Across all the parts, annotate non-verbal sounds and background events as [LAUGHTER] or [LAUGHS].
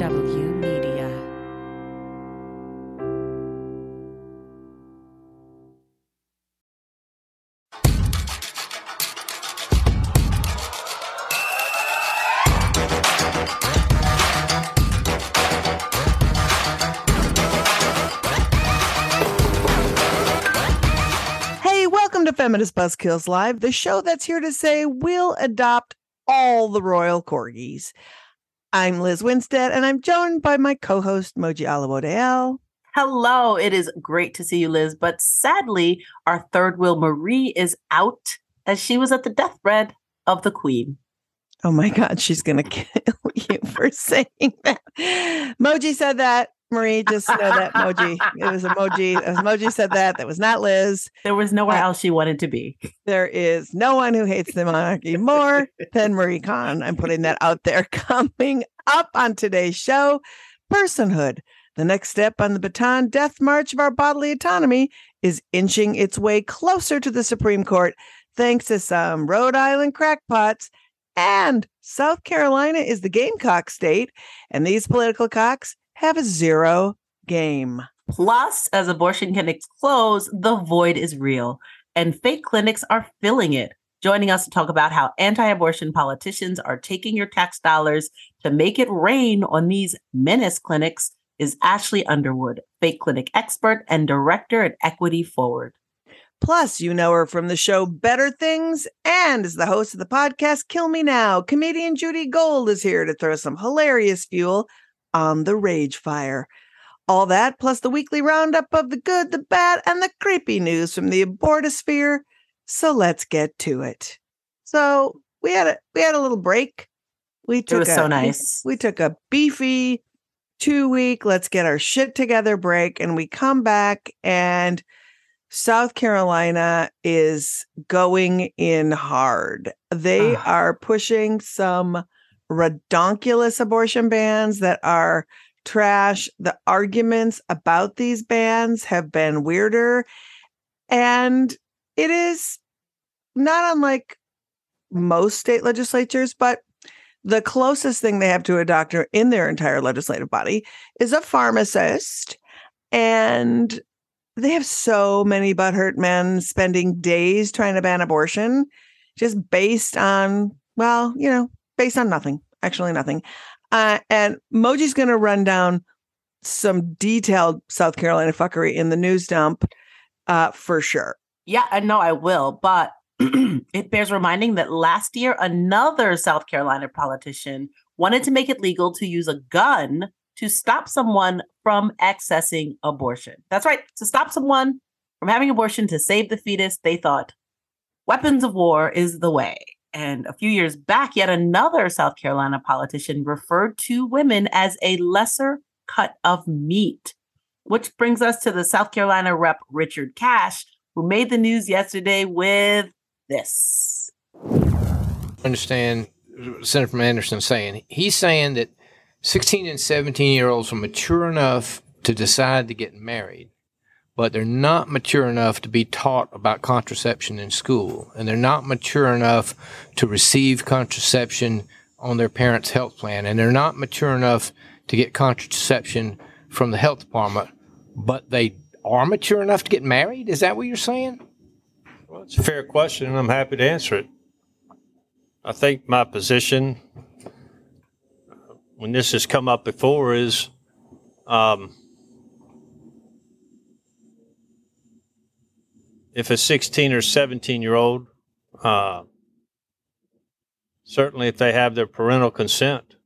KW Media. Hey, welcome to Feminist Buzzkills Live, the show that's here to say we'll adopt all the royal corgis. I'm Lizz Winstead, and I'm joined by my co-host Moji Alawode-El. Hello, it is great to see you, Liz. But sadly, our third wheel Marie is out as she was at the deathbed of the Queen. Oh my God, she's gonna [LAUGHS] kill you for saying that. Moji said that. Marie, just know that emoji. It was emoji. Emoji said that. That was not Liz. There was nowhere Uh, else she wanted to be. There is no one who hates the monarchy more [LAUGHS] than Marie Khan. I'm putting that out there. [LAUGHS] Coming up on today's show, personhood. The next step on the Bataan death march of our bodily autonomy is inching its way closer to the Supreme Court, thanks to some Rhode Island crackpots. And South Carolina is the Gamecock state, and these political cocks have a zero game. Plus, as abortion clinics close, the void is real, and fake clinics are filling it. Joining us to talk about how anti abortion politicians are taking your tax dollars to make it rain on these menace clinics is Ashley Underwood, fake clinic expert and director at Equity Forward. Plus, you know her from the show Better Things and is the host of the podcast Kill Me Now. Comedian Judy Gold is here to throw some hilarious fuel on the rage fire. All that, plus the weekly roundup of the good, the bad, and the creepy news from the abortosphere. So let's get to it. So we had a we had a little break. We took was a, so nice. We, we took a beefy two week, let's get our shit together break, and we come back and South Carolina is going in hard. They Ugh. are pushing some redonkulous abortion bans that are trash. The arguments about these bans have been weirder. And it is not unlike most state legislatures, but the closest thing they have to a doctor in their entire legislative body is a pharmacist. And they have so many butthurt men spending days trying to ban abortion just based on, well, you know, based on nothing, actually nothing. Uh, and Moji's going to run down some detailed South Carolina fuckery in the news dump uh, for sure. Yeah, I know I will, but [CLEARS THROAT] it bears reminding that last year another South Carolina politician wanted to make it legal to use a gun to stop someone from accessing abortion. That's right, to stop someone from having abortion to save the fetus. They thought weapons of war is the way. And a few years back, yet another South Carolina politician referred to women as a lesser cut of meat, which brings us to the South Carolina rep Richard Cash, who made the news yesterday with this. understand Senator from Anderson saying. He's saying that 16 and 17 year olds are mature enough to decide to get married, but they're not mature enough to be taught about contraception in school, and they're not mature enough to receive contraception on their parents' health plan, and they're not mature enough to get contraception from the health department, but they are mature enough to get married. Is that what you're saying? Well, it's a fair question, and I'm happy to answer it. I think my position, uh, when this has come up before, is um, if a 16 or 17 year old, uh, certainly if they have their parental consent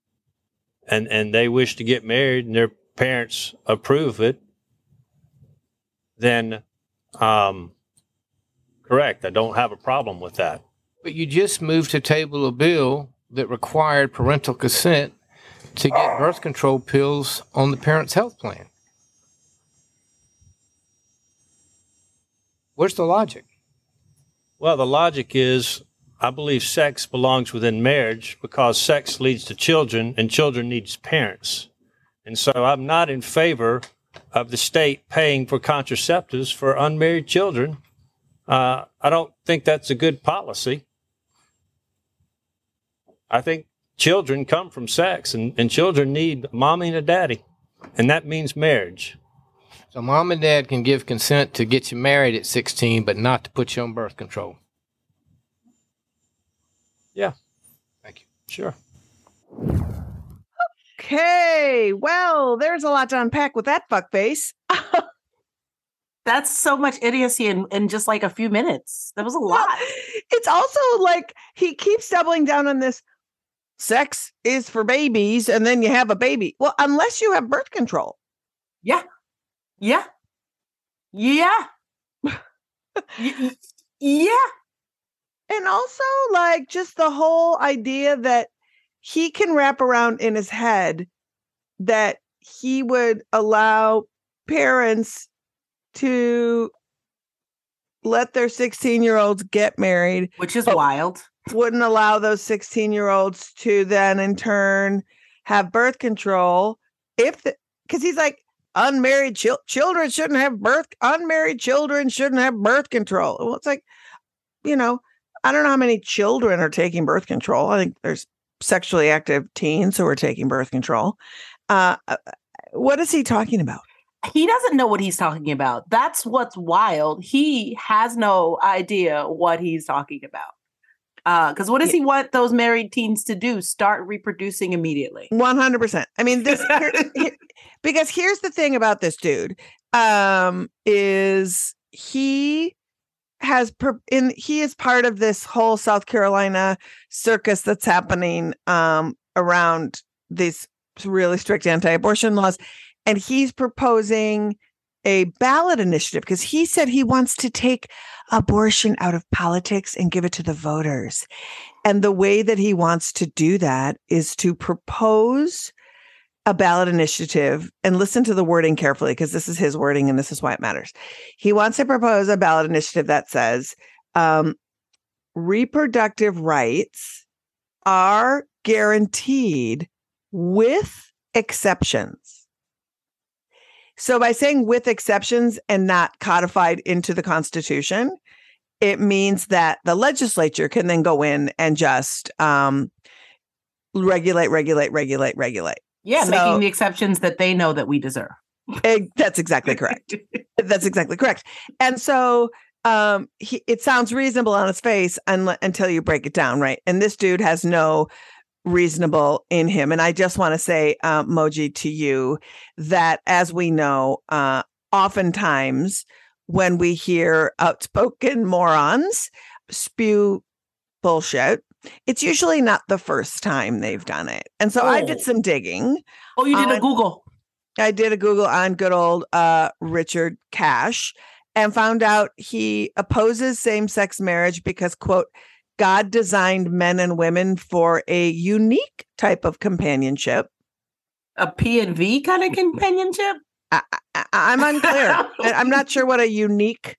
and, and they wish to get married and their parents approve it, then um, correct. I don't have a problem with that. But you just moved to table a bill that required parental consent to get birth control pills on the parent's health plan. Where's the logic? Well, the logic is I believe sex belongs within marriage because sex leads to children and children needs parents. And so I'm not in favor of the state paying for contraceptives for unmarried children. Uh, I don't think that's a good policy. I think children come from sex, and, and children need mommy and a daddy, and that means marriage. So mom and dad can give consent to get you married at 16, but not to put you on birth control. Yeah. Thank you. Sure. Okay, well, there's a lot to unpack with that fuck face. [LAUGHS] That's so much idiocy in, in just like a few minutes. That was a lot. It's also like he keeps doubling down on this sex is for babies and then you have a baby. Well, unless you have birth control. Yeah. Yeah. Yeah. Y- yeah. And also, like, just the whole idea that he can wrap around in his head that he would allow parents to let their 16 year olds get married, Which is wild. wouldn't allow those 16 year olds to then, in turn, have birth control. If, because he's like, unmarried chil- children shouldn't have birth, unmarried children shouldn't have birth control. Well, it's like, you know, I don't know how many children are taking birth control. I think there's sexually active teens who are taking birth control. Uh, uh, what is he talking about? He doesn't know what he's talking about. That's what's wild. He has no idea what he's talking about. Because what does he want those married teens to do? Start reproducing immediately. 100%. I mean, this here- [LAUGHS] here- because here's the thing about this dude um is he has per- in he is part of this whole South Carolina circus that's happening um around these really strict anti-abortion laws and he's proposing a ballot initiative because he said he wants to take abortion out of politics and give it to the voters. And the way that he wants to do that is to propose a ballot initiative and listen to the wording carefully because this is his wording and this is why it matters. He wants to propose a ballot initiative that says um, reproductive rights are guaranteed with exceptions. So by saying with exceptions and not codified into the Constitution, it means that the legislature can then go in and just um, regulate, regulate, regulate, regulate. Yeah, So- making the exceptions that they know that we deserve. That's exactly correct. [LAUGHS] That's exactly correct. And so um he, it sounds reasonable on his face until you break it down, right? And this dude has no reasonable in him. And I just want to say, uh, Moji, to you that as we know, uh, oftentimes when we hear outspoken morons spew bullshit, it's usually not the first time they've done it. And so I did Oh. some digging. Oh, you did a Google. I did a Google on good old uh, Richard Cash and found out he opposes same sex marriage because, quote, God designed men and women for a unique type of companionship. A P and V kind of companionship. I, I, I'm unclear. [LAUGHS] I'm not sure what a unique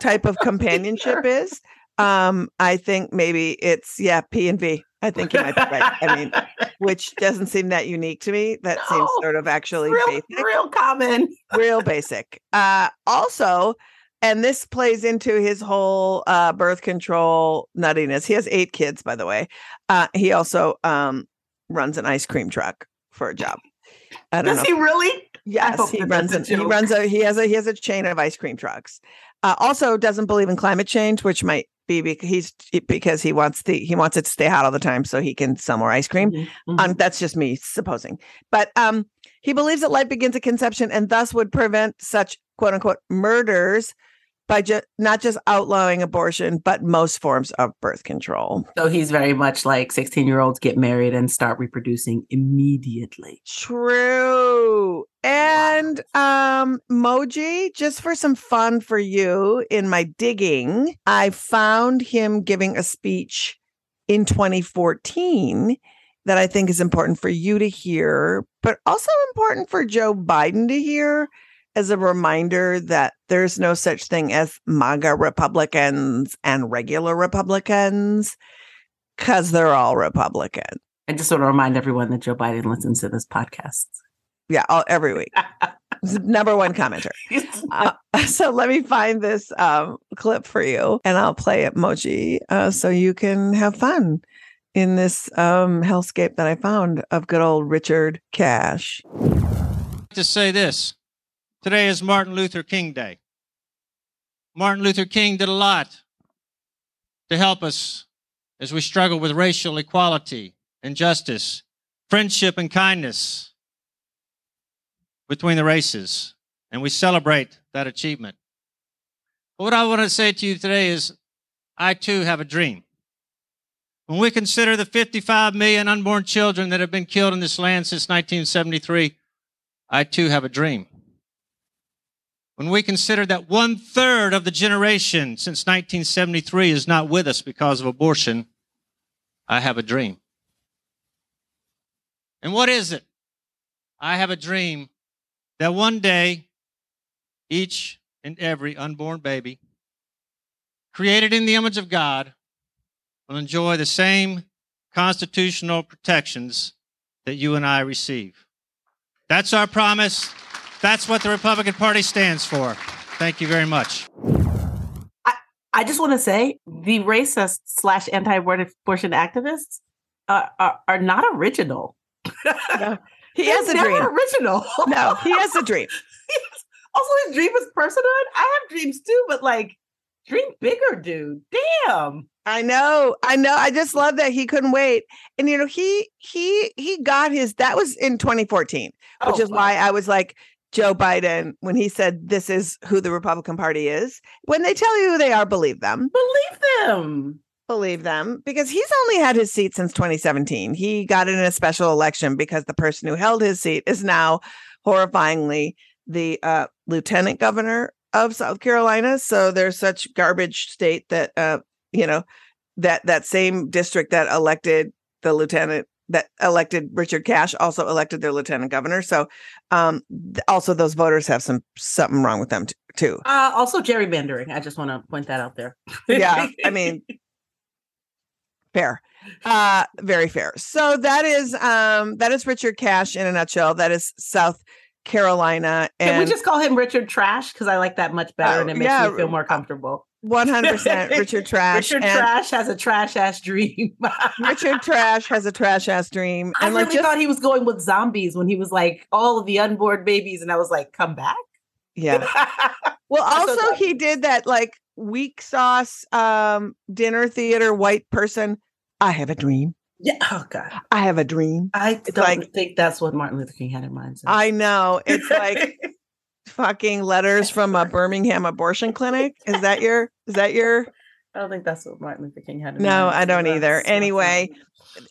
type of companionship is. Um, I think maybe it's, yeah, P and V. I [LAUGHS] think you might be right. I mean, which doesn't seem that unique to me. That seems sort of actually real, basic. real common. real basic. Uh also, and this plays into his whole uh birth control nuttiness. He has eight kids, by the way. Uh he also um runs an ice cream truck for a job. I don't Does he really? Yes, he runs a he runs a he has a he has a chain of ice cream trucks. Uh also doesn't believe in climate change, which might be because he's because he wants the he wants it to stay hot all the time so he can sell more ice cream. Mhm, mhm. Um, that's just me supposing. But um, he believes that life begins at conception and thus would prevent such quote unquote murders by just not just outlawing abortion, but most forms of birth control. So he's very much like 16 year olds get married and start reproducing immediately. True. And um Moji, just for some fun for you in my digging, I found him giving a speech in 2014 that I think is important for you to hear, but also important for Joe Biden to hear as a reminder that there's no such thing as MAGA Republicans and regular Republicans because they're all Republican. I just want to remind everyone that Joe Biden listens to this podcast. Yeah, all, every week. [LAUGHS] Number one commenter. [LAUGHS] Uh, [LAUGHS] so let me find this um, clip for you and I'll play it, Moji, uh, so you can have fun in this um, hellscape that I found of good old Richard Cash. To say this today is Martin Luther King Day. Martin Luther King did a lot to help us as we struggle with racial equality and justice, friendship and kindness between the races. And we celebrate that achievement. But what I want to say to you today is I too have a dream. When we consider the 55 million unborn children that have been killed in this land since 1973, I too have a dream. When we consider that one third of the generation since 1973 is not with us because of abortion, I have a dream. And what is it? I have a dream that one day each and every unborn baby created in the image of God will enjoy the same constitutional protections that you and I receive. That's our promise. That's what the Republican Party stands for. Thank you very much. I, I just want to say the racist slash anti abortion activists uh, are, are not original. No, [LAUGHS] [LAUGHS] he has a dream. original. No, he has [LAUGHS] a dream. also, his dream is personhood. I have dreams too, but like, dream bigger, dude. Damn. I know, I know. I just love that he couldn't wait, and you know, he he he got his. That was in 2014, which Oh, is why I was like Joe Biden when he said this is who the Republican Party is. When they tell you who they are, believe them. Believe them. Believe them because he's only had his seat since 2017. He got it in a special election because the person who held his seat is now horrifyingly the uh, lieutenant governor of South Carolina. So there's such garbage state that uh, you know that that same district that elected the lieutenant that elected Richard Cash also elected their lieutenant governor. So um th- also those voters have some something wrong with them t- too. Uh, also, gerrymandering. I just want to point that out there. Yeah, I [LAUGHS] mean fair. Uh very fair. So that is um that is Richard Cash in a nutshell. That is South Carolina Can we just call him Richard Trash? Because I like that much better Oh, and it makes yeah. me feel more comfortable. 100% [LAUGHS] Richard Trash. Richard and Trash has a trash ass dream. [LAUGHS] Richard Trash has a trash ass dream. I And really like just thought he was going with zombies when he was like all of the unborn babies, and I was like, come back. yeah. [LAUGHS] Well, also that- he did that like weak sauce um dinner theater white person. I have a dream. yeah. Oh God. I have a dream. I don't like- think that's what Martin Luther King had in mind. so. I know. It's like fucking letters from a Birmingham abortion clinic. Is that your is that your I don't think that's what Martin Luther King had in No. I don't either. Anyway,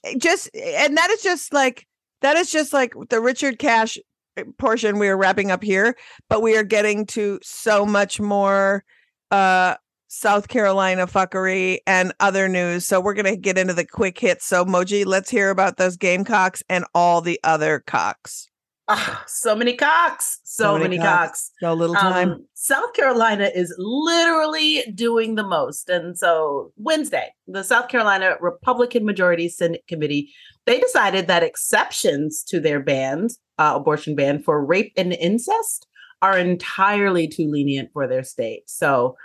not- just and that is just like that is just like the Richard Cash eh, portion we are wrapping up here, but we are getting to so much more uh South Carolina fuckery and other news. So we're gonna get into the quick hits. So Moji, let's hear about those Gamecocks and all the other cocks. Ah, so many cocks. So, So many many, cocks. cocks. So little time. Um, South Carolina is literally doing the most. And so Wednesday, the South Carolina Republican Majority Senate Committee, they decided that exceptions to their ban, uh, abortion ban for rape and incest are entirely too lenient for their state. So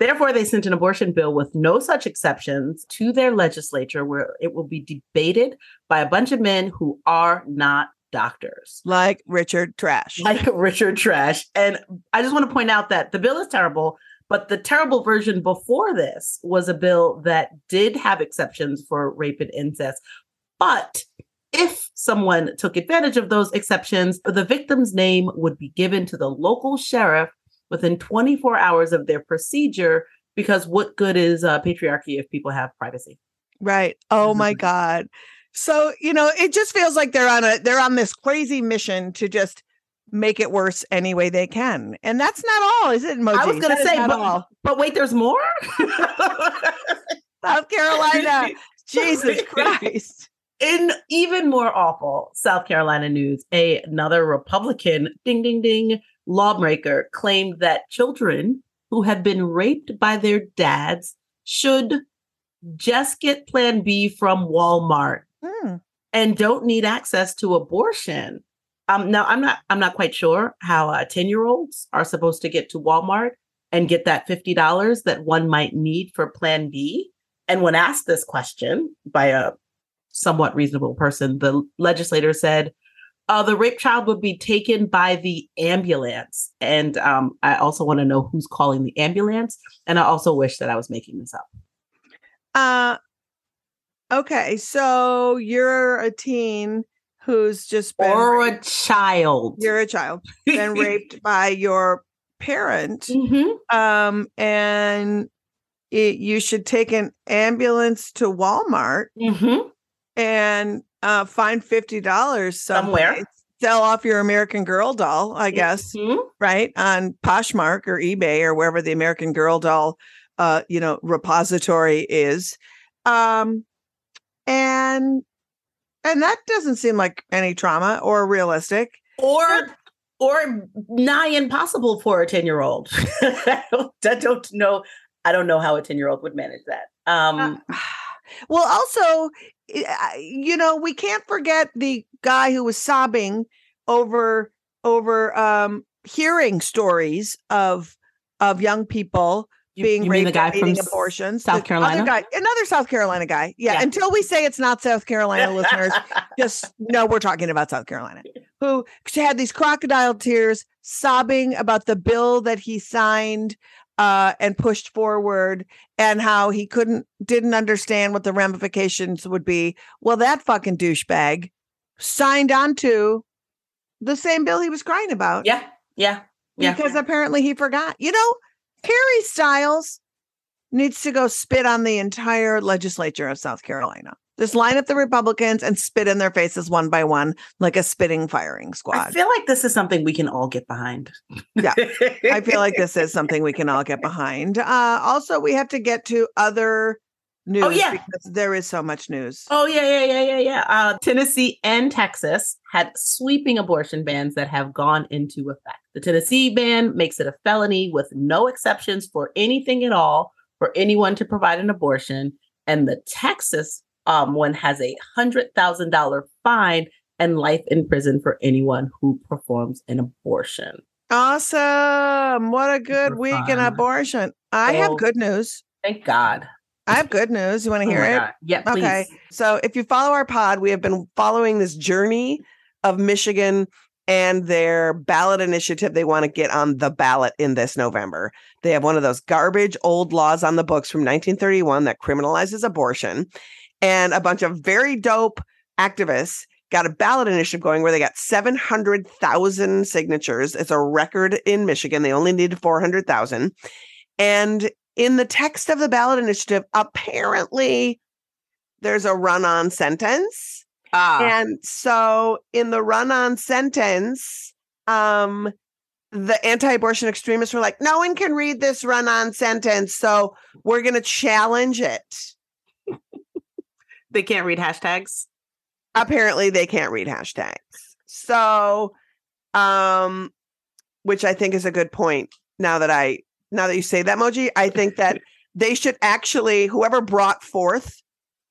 therefore, they sent an abortion bill with no such exceptions to their legislature where it will be debated by a bunch of men who are not doctors like Richard Trash. like [LAUGHS] Richard Trash. And I just want to point out that the bill is terrible, but the terrible version before this was a bill that did have exceptions for rape and incest. But if someone took advantage of those exceptions, the victim's name would be given to the local sheriff within 24 hours of their procedure. Because what good is uh, patriarchy if people have privacy? Right. Oh my Mhm. God. So, you know, it just feels like they're on a they're on this crazy mission to just make it worse any way they can. And that's not all, is it, Moji? I was going to say, but, but wait, there's more? [LAUGHS] South Carolina. [LAUGHS] Jesus Christ. In even more awful South Carolina news, a, another Republican ding ding ding lawmaker claimed that children who have been raped by their dads should just get Plan B from Walmart Hmm. and don't need access to abortion. Um, now I'm not I'm not quite sure how uh, ten year olds are supposed to get to Walmart and get that fifty dollars that one might need for Plan B. And when asked this question by a somewhat reasonable person. The legislator said uh, the rape child would be taken by the ambulance. And um, I also want to know who's calling the ambulance. And I also wish that I was making this up. Uh okay, so you're a teen who's just been Or a child. you're a child been [LAUGHS] raped by your parent Mhm. um and it, you should take an ambulance to Walmart Mhm. and uh find $50 Somewhere. someplace. Sell off your American Girl doll, I guess, Mhm. right? On Poshmark or eBay or wherever the American Girl doll uh, you know, repository is. Um and and that doesn't seem like any trauma or realistic. Or or nigh impossible for a 10 year old. [LAUGHS] I don't know. I don't know how a 10 year old would manage that. Um, [SIGHS] well, also, i- I- you know, we can't forget the guy who was sobbing over over um hearing stories of of young people you, being you raped the guy from abortions. South Carolina? guy, another South Carolina guy. Yeah, Yeah. Until we say it's not South Carolina, [LAUGHS] listeners, just know we're talking about South Carolina. Who had these crocodile tears, sobbing about the bill that he signed uh, and pushed forward, and how he couldn't, didn't understand what the ramifications would be. Well, that fucking douchebag signed on to the same bill he was crying about yeah, yeah, yeah. because apparently he forgot. You know, Harry Styles needs to go spit on the entire legislature of South Carolina. Just line up the Republicans and spit in their faces one by one, like a spitting firing squad. I feel like this is something we can all get behind. Yeah, I feel like this is [LAUGHS] something we can all get behind. Uh, also, we have to get to other news Oh, yeah. because there is so much news. Oh yeah, yeah, yeah, yeah, yeah. Uh, Tennessee and Texas had sweeping abortion bans that have gone into effect. The Tennessee ban makes it a felony with no exceptions for anything at all for anyone to provide an abortion, and the Texas um, one has a hundred thousand dollar fine and life in prison for anyone who performs an abortion. Awesome. What a good Super week in abortion. I Oh. have good news. Thank God. I have good news. You want to Oh hear my it? Yeah, please. Okay. So if you follow our pod, we have been following this journey of Michigan and their ballot initiative they want to get on the ballot in this November. They have one of those garbage old laws on the books from 1931 that criminalizes abortion. And a bunch of very dope activists got a ballot initiative going where they got 700,000 signatures. It's a record in Michigan. They only needed 400,000. And in the text of the ballot initiative, apparently there's a run on sentence. Ah, And so in the run on sentence, um, the anti abortion extremists were like, no one can read this run on sentence. So we're going to challenge it. they can't read hashtags. Apparently they can't read hashtags. So, um, which I think is a good point now that I, now that you say that, Moji, I think that [LAUGHS] they should actually, whoever brought forth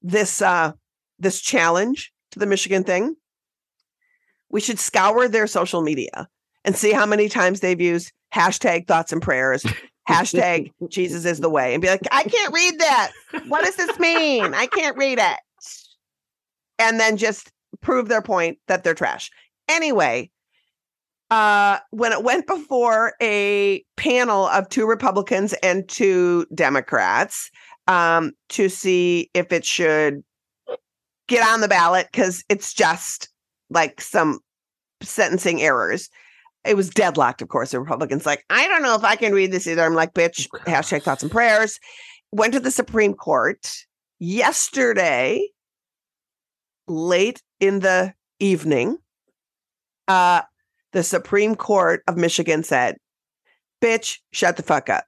this, uh, this challenge to the Michigan thing, we should scour their social media and see how many times they've used hashtag thoughts and prayers, hashtag [LAUGHS] Jesus is the way, and be like, I can't read that. What does this mean? I can't read it. And then just prove their point that they're trash. Anyway, uh, when it went before a panel of two Republicans and two Democrats um, to see if it should get on the ballot because it's just like some sentencing errors. It was deadlocked, of course. The Republicans like, I don't know if I can read this either. I'm like, bitch, hashtag thoughts and prayers. Went to the Supreme Court yesterday, late in the evening. Uh, the Supreme Court of Michigan said, bitch, shut the fuck up.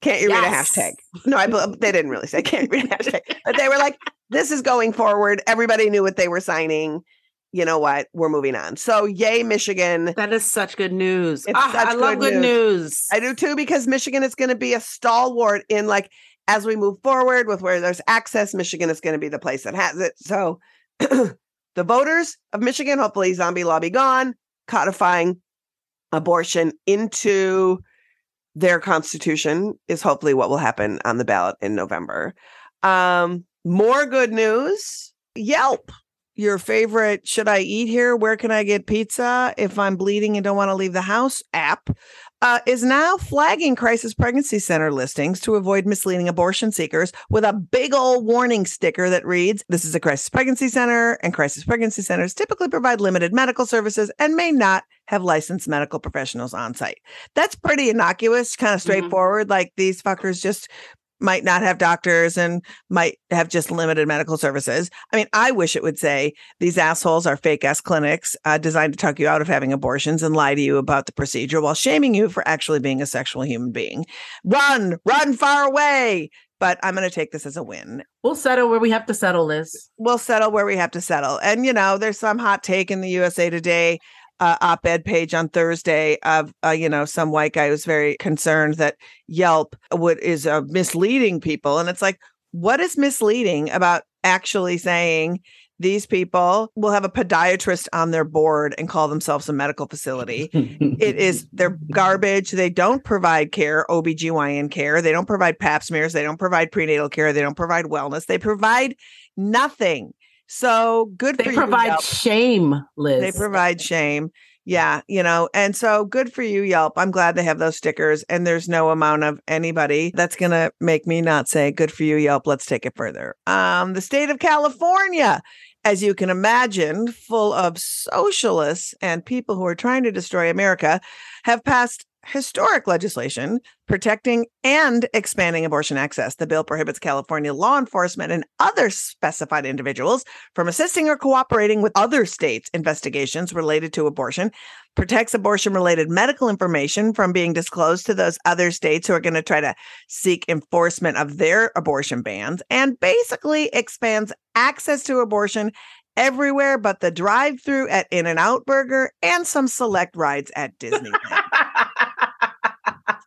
Can't you read a hashtag? No, I they didn't really say can't you read a hashtag, but they were like, this is going forward. Everybody knew what they were signing. You know what? We're moving on. So, yay, Michigan. That is such good news. Ah, such I love good good news. I do too, because Michigan is going to be a stalwart in like as we move forward with where there's access, Michigan is going to be the place that has it. So [CLEARS THROAT] the voters of Michigan, hopefully zombie law be gone, codifying abortion into their constitution is hopefully what will happen on the ballot in November. Um, more good news. Yelp, your favorite should I eat here? Where can I get pizza if I'm bleeding and don't want to leave the house app, uh, is now flagging crisis pregnancy center listings to avoid misleading abortion seekers with a big old warning sticker that reads This is a crisis pregnancy center, and crisis pregnancy centers typically provide limited medical services and may not have licensed medical professionals on site. That's pretty innocuous, kind of straightforward. Like these fuckers just might not have doctors and might have just limited medical services. I mean, I wish it would say these assholes are fake ass clinics uh, designed to talk you out of having abortions and lie to you about the procedure while shaming you for actually being a sexual human being. Run, run far away. But I'm going to take this as a win. We'll settle where we have to settle, Liz. We'll settle where we have to settle. And, you know, there's some hot take in the USA Today uh, op-ed page on Thursday of uh, you know some white guy who's very concerned that Yelp would is uh, misleading people, and it's like, what is misleading about actually saying these people will have a podiatrist on their board and call themselves a medical facility? it is they're garbage. They don't provide care, OBGYN care. They don't provide pap smears. They don't provide prenatal care. They don't provide wellness. They provide nothing. So good They for provide you. Yelp. shame, Liz. They provide shame. Yeah, you know, and so good for you, Yelp. I'm glad they have those stickers, and there's no amount of anybody that's gonna make me not say good for you, Yelp. Let's take it further. Um, the state of California, as you can imagine, full of socialists and people who are trying to destroy America, have passed historic legislation protecting and expanding abortion access. The bill prohibits California law enforcement and other specified individuals from assisting or cooperating with other states' investigations related to abortion, protects abortion related medical information from being disclosed to those other states who are going to try to seek enforcement of their abortion bans, and basically expands access to abortion everywhere but the drive through at In N Out Burger and some select rides at Disneyland.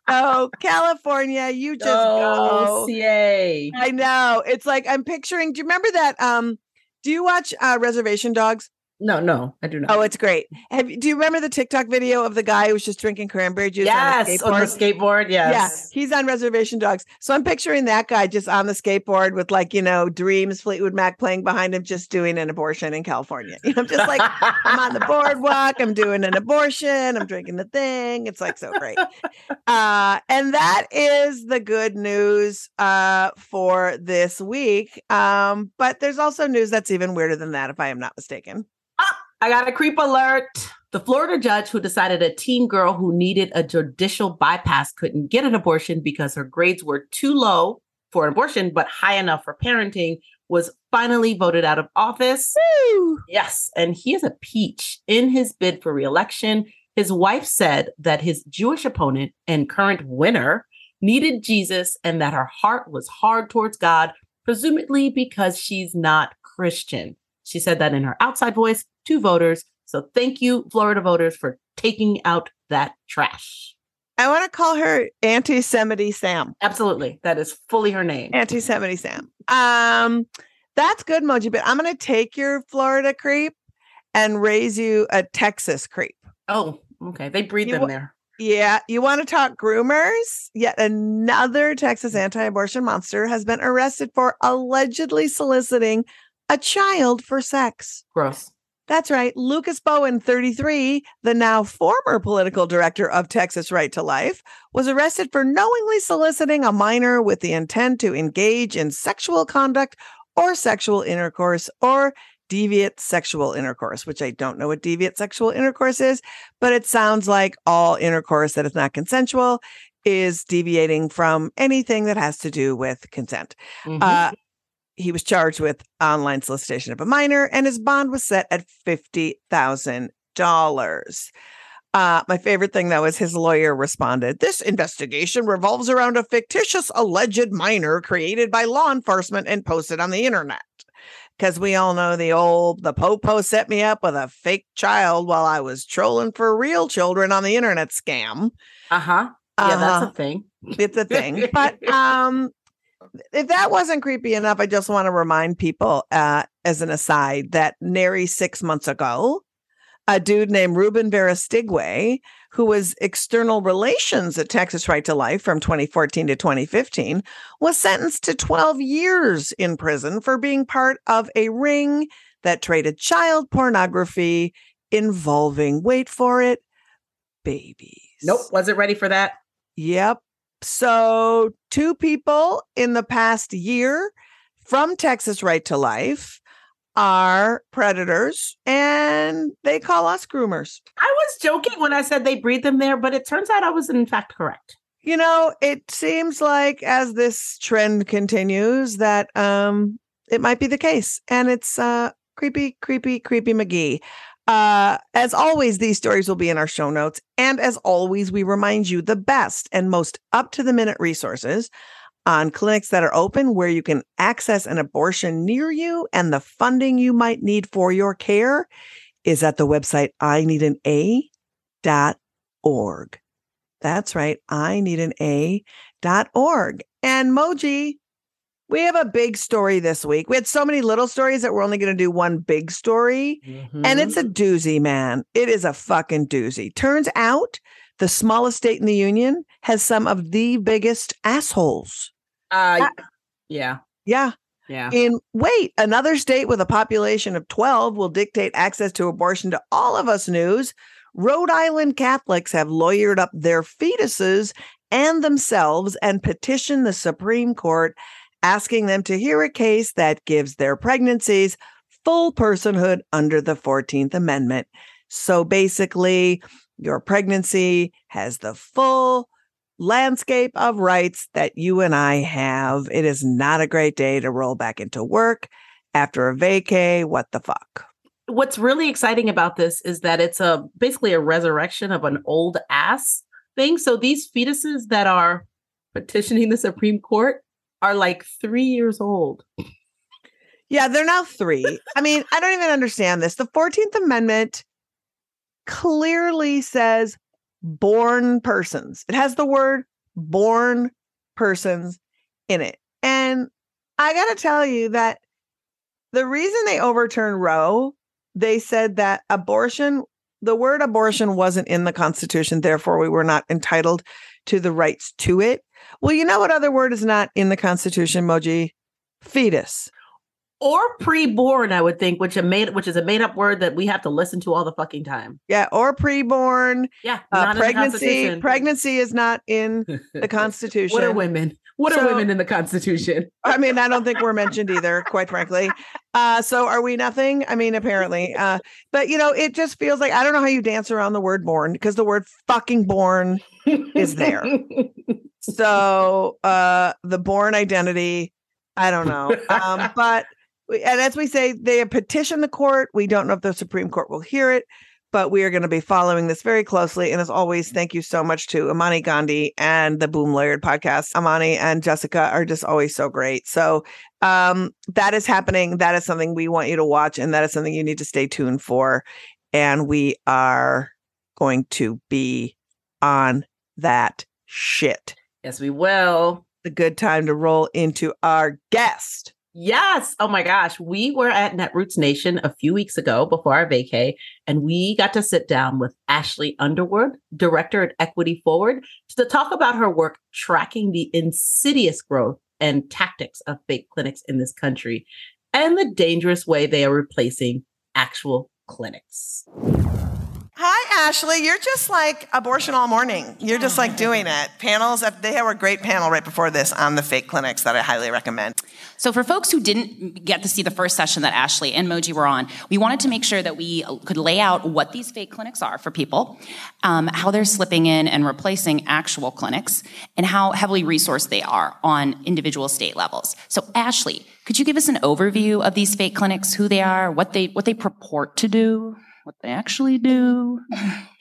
Oh, California, you just oh, go. CA. I know. It's like I'm picturing. Do you remember that? Um, do you watch uh, Reservation Dogs? No, no, I do not. Oh, it's great. Have do you remember the TikTok video of the guy who was just drinking cranberry juice? yes, on on the skateboard? Yes. Yeah, he's on Reservation Dogs. So I'm picturing that guy just on the skateboard with like, you know, Dreams, Fleetwood Mac playing behind him, just doing an abortion in California. You [LAUGHS] know, I'm just like, I'm on the [LAUGHS] boardwalk, I'm doing an abortion, I'm drinking the thing. It's like so great. Uh, and that is the good news uh, for this week. Um, but there's also news that's even weirder than that, if I am not mistaken. I got a creep alert. The Florida judge who decided a teen girl who needed a judicial bypass couldn't get an abortion because her grades were too low for an abortion, but high enough for parenting was finally voted out of office. Woo! Yes, and he is a peach in his bid for reelection. His wife said that his Jewish opponent and current winner needed Jesus and that her heart was hard towards God, presumably because she's not Christian. She said that in her outside voice to voters. So thank you, Florida voters, for taking out that trash. I want to call her Anti Semity Sam. Absolutely. That is fully her name. Anti Semity Sam. Um, that's good, Moji. But I'm going to take your Florida creep and raise you a Texas creep. Oh, okay. They breed You them there. Yeah, you want to talk groomers? Yet another Texas anti-abortion monster has been arrested for allegedly soliciting a child for sex. Gross. That's right. Lucas Bowen, 33, the now former political director of Texas Right to Life, was arrested for knowingly soliciting a minor with the intent to engage in sexual conduct or sexual intercourse or deviant sexual intercourse, which I don't know what deviant sexual intercourse is, but it sounds like all intercourse that is not consensual is deviating from anything that has to do with consent. Mhm. Uh, he was charged with online solicitation of a minor, and his bond was set at fifty thousand dollars. Uh, my favorite thing though is his lawyer responded, This investigation revolves around a fictitious alleged minor created by law enforcement and posted on the internet. Because we all know the old the Popo set me up with a fake child while I was trolling for real children on the internet scam. uh-huh. Yeah, Uh-huh that's a thing. it's a thing. But [LAUGHS] um if that wasn't creepy enough, I just want to remind people uh as an aside that nary six months ago, a dude named Ruben Verastigui, who was external relations at Texas Right to Life from 2014 to 2015, was sentenced to 12 years in prison for being part of a ring that traded child pornography involving, wait for it, babies. Nope, wasn't ready for that. Yep. So, two people in the past year from Texas Right to Life are predators and they call us groomers. I was joking when I said they breed them there, but it turns out I was in fact correct. You know, it seems like as this trend continues that um it might be the case and it's uh creepy creepy creepy McGee. Uh, as always, these stories will be in our show notes. And as always, we remind you the best and most up to the minute resources on clinics that are open where you can access an abortion near you and the funding you might need for your care is at the website I need an A dot org. That's right. I need an A dot org. And Moji, we have a big story this week. We had so many little stories that we're only going to do one big story. And it's a doozy, man. It is a fucking doozy. Turns out the smallest state in the union has some of the biggest assholes. uh, yeah, Yeah. yeah. In wait, another state with a population of 12 will dictate access to abortion to all of us news. Rhode Island Catholics have lawyered up their fetuses and themselves and petitioned the Supreme Court asking them to hear a case that gives their pregnancies full personhood under the 14th Amendment. So basically, your pregnancy has the full landscape of rights that you and I have. It is not a great day to roll back into work after a vacay. What the fuck? What's really exciting about this is that it's a basically a resurrection of an old ass thing. So these fetuses that are petitioning the Supreme Court are like three years old. Yeah, they're now three. I mean, I don't even understand this. The 14th Amendment clearly says born persons, it has the word born persons in it. And I got to tell you that the reason they overturned Roe, they said that abortion, the word abortion wasn't in the Constitution, therefore, we were not entitled to the rights to it. Well, you know what other word is not in the Constitution, Moji? Fetus. Or pre-born, I would think, which a made which is a made up word that we have to listen to all the fucking time. Yeah, or preborn. Yeah, Uh, not in the pregnancy. Pregnancy is not in [LAUGHS] the Constitution. What are women? What So- are women in the Constitution? [LAUGHS] I mean, I don't think we're mentioned either, quite frankly. Uh, so are we nothing? I mean, apparently. Uh, but you know, it just feels like I don't know how you dance around the word born because the word fucking born is there. [LAUGHS] So uh the born identity, I don't know. Um, [LAUGHS] but we- and as we say, they have petitioned the court. We don't know if the Supreme Court will hear it, but we are going to be following this very closely. And as always, thank you so much to Imani Gandy and the Boom Lawyered podcast. Imani and Jessica are just always so great. So um that is happening. That is something we want you to watch, and that is something you need to stay tuned for. And we are going to be on that shit yes, we will. the good time to roll into our guest. Yes. Oh my gosh. We were at Netroots Nation a few weeks ago before our vacay, and we got to sit down with Ashley Underwood, director at Equity Forward, to talk about her work tracking the insidious growth and tactics of fake clinics in this country and the dangerous way they are replacing actual clinics. Ashley. You're just like abortion all morning. You're just like doing it. Panels, they have a great panel right before this on the fake clinics that I highly recommend. So, for folks who didn't get to see the first session that Ashley and Moji were on, we wanted to make sure that we could lay out what these fake clinics are for people, um, how they're slipping in and replacing actual clinics, and how heavily resourced they are on individual state levels. So, Ashley, could you give us an overview of these fake clinics, who they are, what they what they purport to do, what they actually do?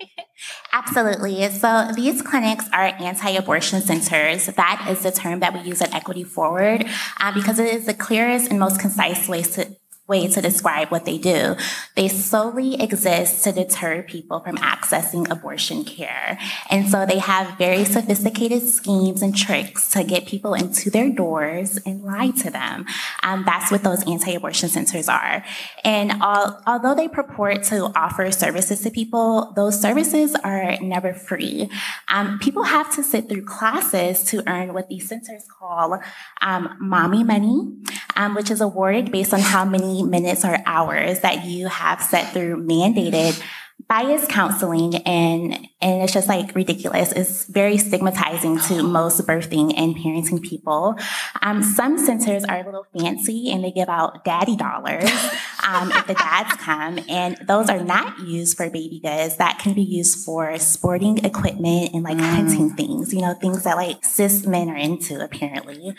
[LAUGHS] Absolutely. So these clinics are anti-abortion centers. That is the term that we use at Equity Forward uh, because it is the clearest and most concise way to way to describe what they do. They solely exist to deter people from accessing abortion care. And so they have very sophisticated schemes and tricks to get people into their doors and lie to them. Um, that's what those anti-abortion centers are. And all, although they purport to offer services to people, those services are never free. Um, people have to sit through classes to earn what these centers call um, mommy money, um, which is awarded based on how many minutes or hours that you have set through mandated bias counseling and and it's just like ridiculous. It's very stigmatizing to most birthing and parenting people. Um, some centers are a little fancy and they give out daddy dollars [LAUGHS] um, if the dads come, and those are not used for baby goods. That can be used for sporting equipment and like hunting things. You know, things that like cis men are into apparently.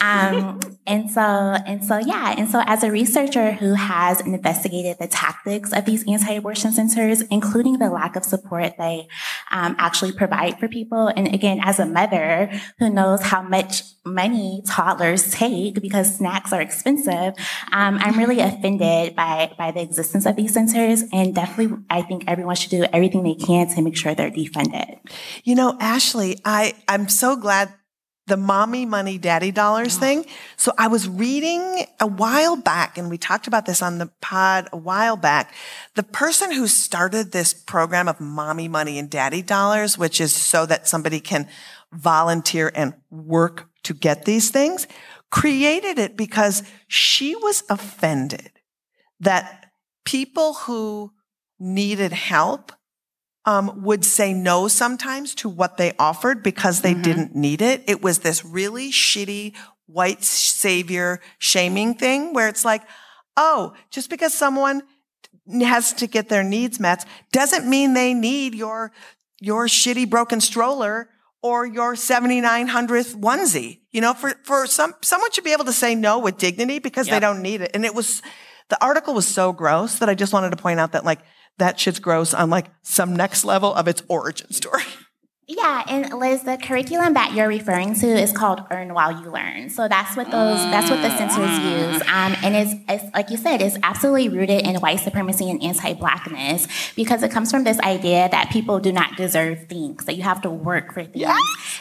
Um, [LAUGHS] and so and so yeah, and so as a researcher who has investigated the tactics of these anti-abortion centers, including the lack of support they um, actually provide for people. And again, as a mother who knows how much money toddlers take because snacks are expensive, um, I'm really offended by, by the existence of these centers. And definitely, I think everyone should do everything they can to make sure they're defunded. You know, Ashley, I, I'm so glad the mommy money daddy dollars mm. thing. So I was reading a while back and we talked about this on the pod a while back. The person who started this program of mommy money and daddy dollars, which is so that somebody can volunteer and work to get these things, created it because she was offended that people who needed help um, would say no sometimes to what they offered because they didn't need it. It was this really shitty white savior shaming thing where it's like, oh, just because someone has to get their needs met doesn't mean they need your your shitty broken stroller or your 7900th onesie. You know, for for some someone should be able to say no with dignity because they don't need it. And it was the article was so gross that I just wanted to point out that like that shit's gross on like some next level of its origin story. Yeah, and Lizz, the curriculum that you're referring to is called Earn While You Learn. So that's what those that's what the centers use. Um, and it's, it's like you said, it's absolutely rooted in white supremacy and anti-blackness because it comes from this idea that people do not deserve things, that you have to work for things.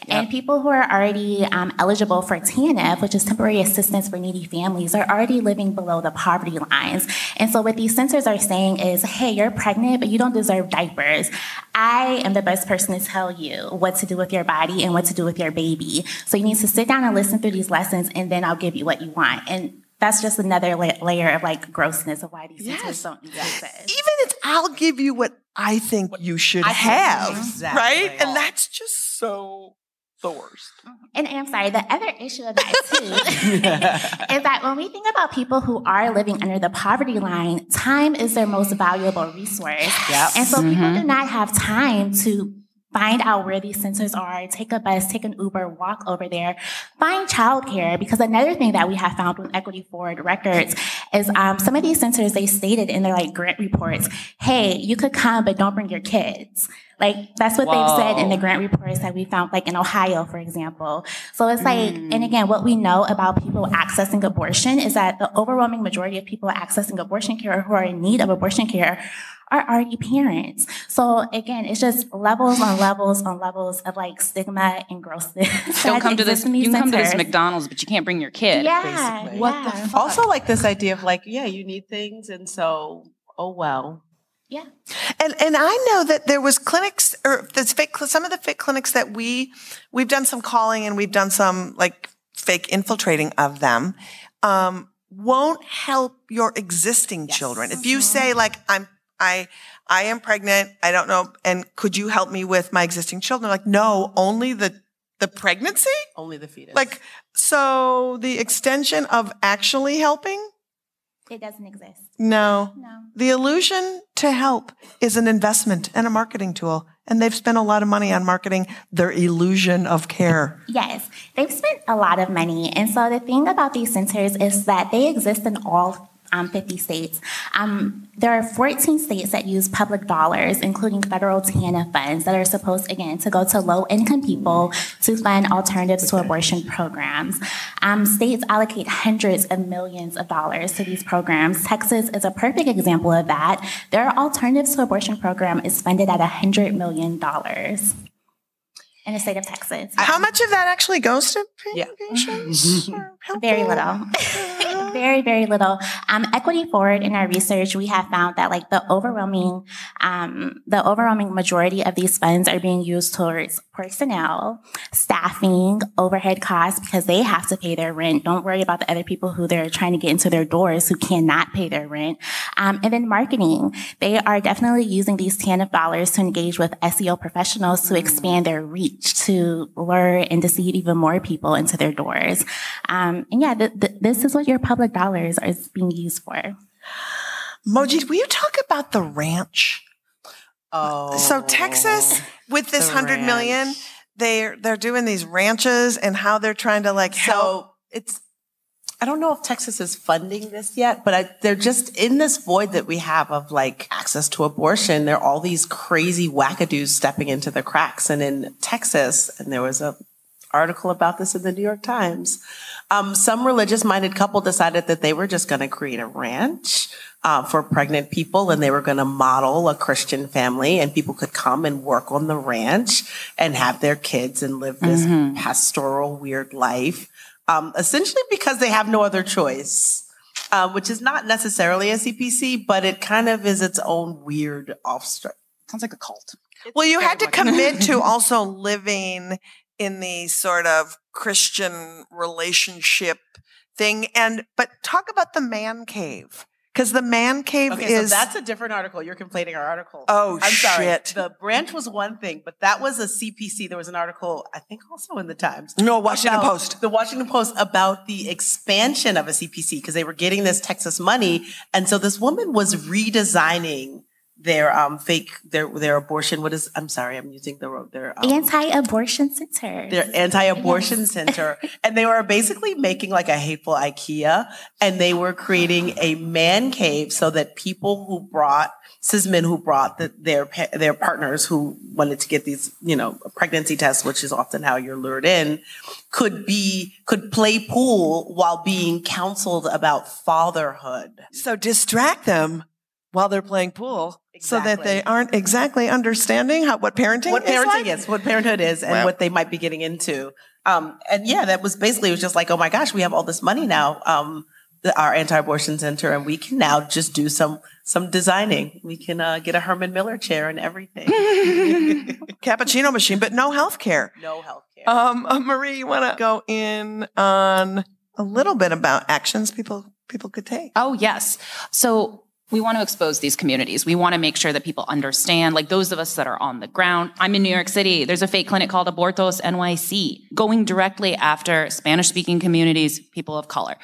And people who are already um, eligible for TANF, which is temporary assistance for needy families, are already living below the poverty lines. And so what these centers are saying is, hey, you're pregnant, but you don't deserve diapers. I am the best person to tell you what to do with your body and what to do with your baby. So you need to sit down and listen through these lessons, and then I'll give you what you want. And that's just another la- layer of like grossness of why these Yes. centers don't exist. Even it's I'll give you what I think you should I have, Exactly. right? And that's just so the worst. Mm-hmm. And I'm sorry, the other issue of that too [LAUGHS] is that when we think about people who are living under the poverty line, time is their most valuable resource. Yep. And so people mm-hmm. do not have time to find out where these centers are, take a bus, take an Uber, walk over there, find childcare. Because another thing that we have found with Equity Forward Records is um, some of these centers, they stated in their like grant reports, hey, you could come, but don't bring your kids. Like that's what they've said in the grant reports that we found, like in Ohio, for example. So it's like, and again, what we know about people accessing abortion is that the overwhelming majority of people accessing abortion care or who are in need of abortion care are already parents. So again, it's just levels on levels on levels of like stigma and grossness. [LAUGHS] Don't come to this. exist You can come to this. McDonald's, but you can't bring your kid. Yeah, basically. What yeah. the fuck? Also, like this idea of like, yeah, you need things, and so, oh well. Yeah. And and I know that there was clinics or there's fake some of the fake clinics that we we've done some calling and we've done some like fake infiltrating of them. Um, won't help your existing children. If you say like I'm I I am pregnant, I don't know, and could you help me with my existing children? Like, no, only the the pregnancy? Only the fetus. Like so the extension of actually helping? It doesn't exist. No. No. The illusion to help is an investment and a marketing tool. And they've spent a lot of money on marketing their illusion of care. Yes, they've spent a lot of money. And so the thing about these centers is that they exist in all um, 50 states. Um, there are 14 states that use public dollars, including federal TANF funds, that are supposed, again, to go to low income people to fund alternatives to abortion programs. Um, states allocate hundreds of millions of dollars to these programs. Texas is a perfect example of that. Their alternatives to abortion program is funded at $100 million in the state of Texas. How much of that actually goes to Yeah. patients? [LAUGHS] Very little. [LAUGHS] very, very little. Um, equity forward in our research, we have found that like the overwhelming, um, the overwhelming majority of these funds are being used towards personnel, staffing, overhead costs because they have to pay their rent. Don't worry about the other people who they're trying to get into their doors who cannot pay their rent. Um, and then marketing. They are definitely using these TANF dollars to engage with SEO professionals to expand their reach, to lure and deceive even more people into their doors. Um, and yeah, th- th- this is what your public dollars are being used for. Moji, will you talk about the ranch? Oh. So Texas with this hundred million, they're they're doing these ranches and how they're trying to like help. So it's, I don't know if Texas is funding this yet, but I, they're just in this void that we have of like access to abortion. There are all these crazy wackadoos stepping into the cracks. And in Texas, and there was a article about this in the New York Times. Um, some religious minded couple decided that they were just going to create a ranch uh, for pregnant people and they were going to model a Christian family and people could come and work on the ranch and have their kids and live this pastoral weird life. Um, essentially because they have no other choice, uh, which is not necessarily a CPC, but it kind of is its own weird offspring. Sounds like a cult. well, you had to commit to [LAUGHS] also living in the sort of Christian relationship thing, and but talk about the man cave because the man cave Okay, is so that's a different article. You're conflating our article. Oh, I'm sorry. shit. The branch was one thing, but that was a CPC. There was an article, I think, also in the Times. no Washington Post. The Washington Post about the expansion of a CPC because they were getting this Texas money, and so this woman was redesigning their um fake their their abortion. What is? I'm sorry, I'm using the wrong their um, Anti-abortion center their anti-abortion Yes. center and they were basically making like a hateful ikea and they were creating a man cave so that people who brought cis men who brought the, their their partners who wanted to get these you know pregnancy tests which is often how you're lured in could be could play pool while being counseled about fatherhood So distract them while they're playing pool, so that they aren't exactly understanding how what parenting what is parenting like? is, what parenthood is, and Wow. what they might be getting into. Um, and yeah, that was basically it was just like, oh my gosh, we have all this money now. Um, the, our anti-abortion center, and we can now just do some some designing. We can uh, get a Herman Miller chair and everything. [LAUGHS] [LAUGHS] cappuccino machine, but no health care. no health care. Um, uh, Marie, you want to go in on a little bit about actions people people could take? Oh, yes. So we want to expose these communities. We want to make sure that people understand, like those of us that are on the ground. I'm in New York City. There's a fake clinic called Abortos NYC, going directly after Spanish speaking communities, people of color.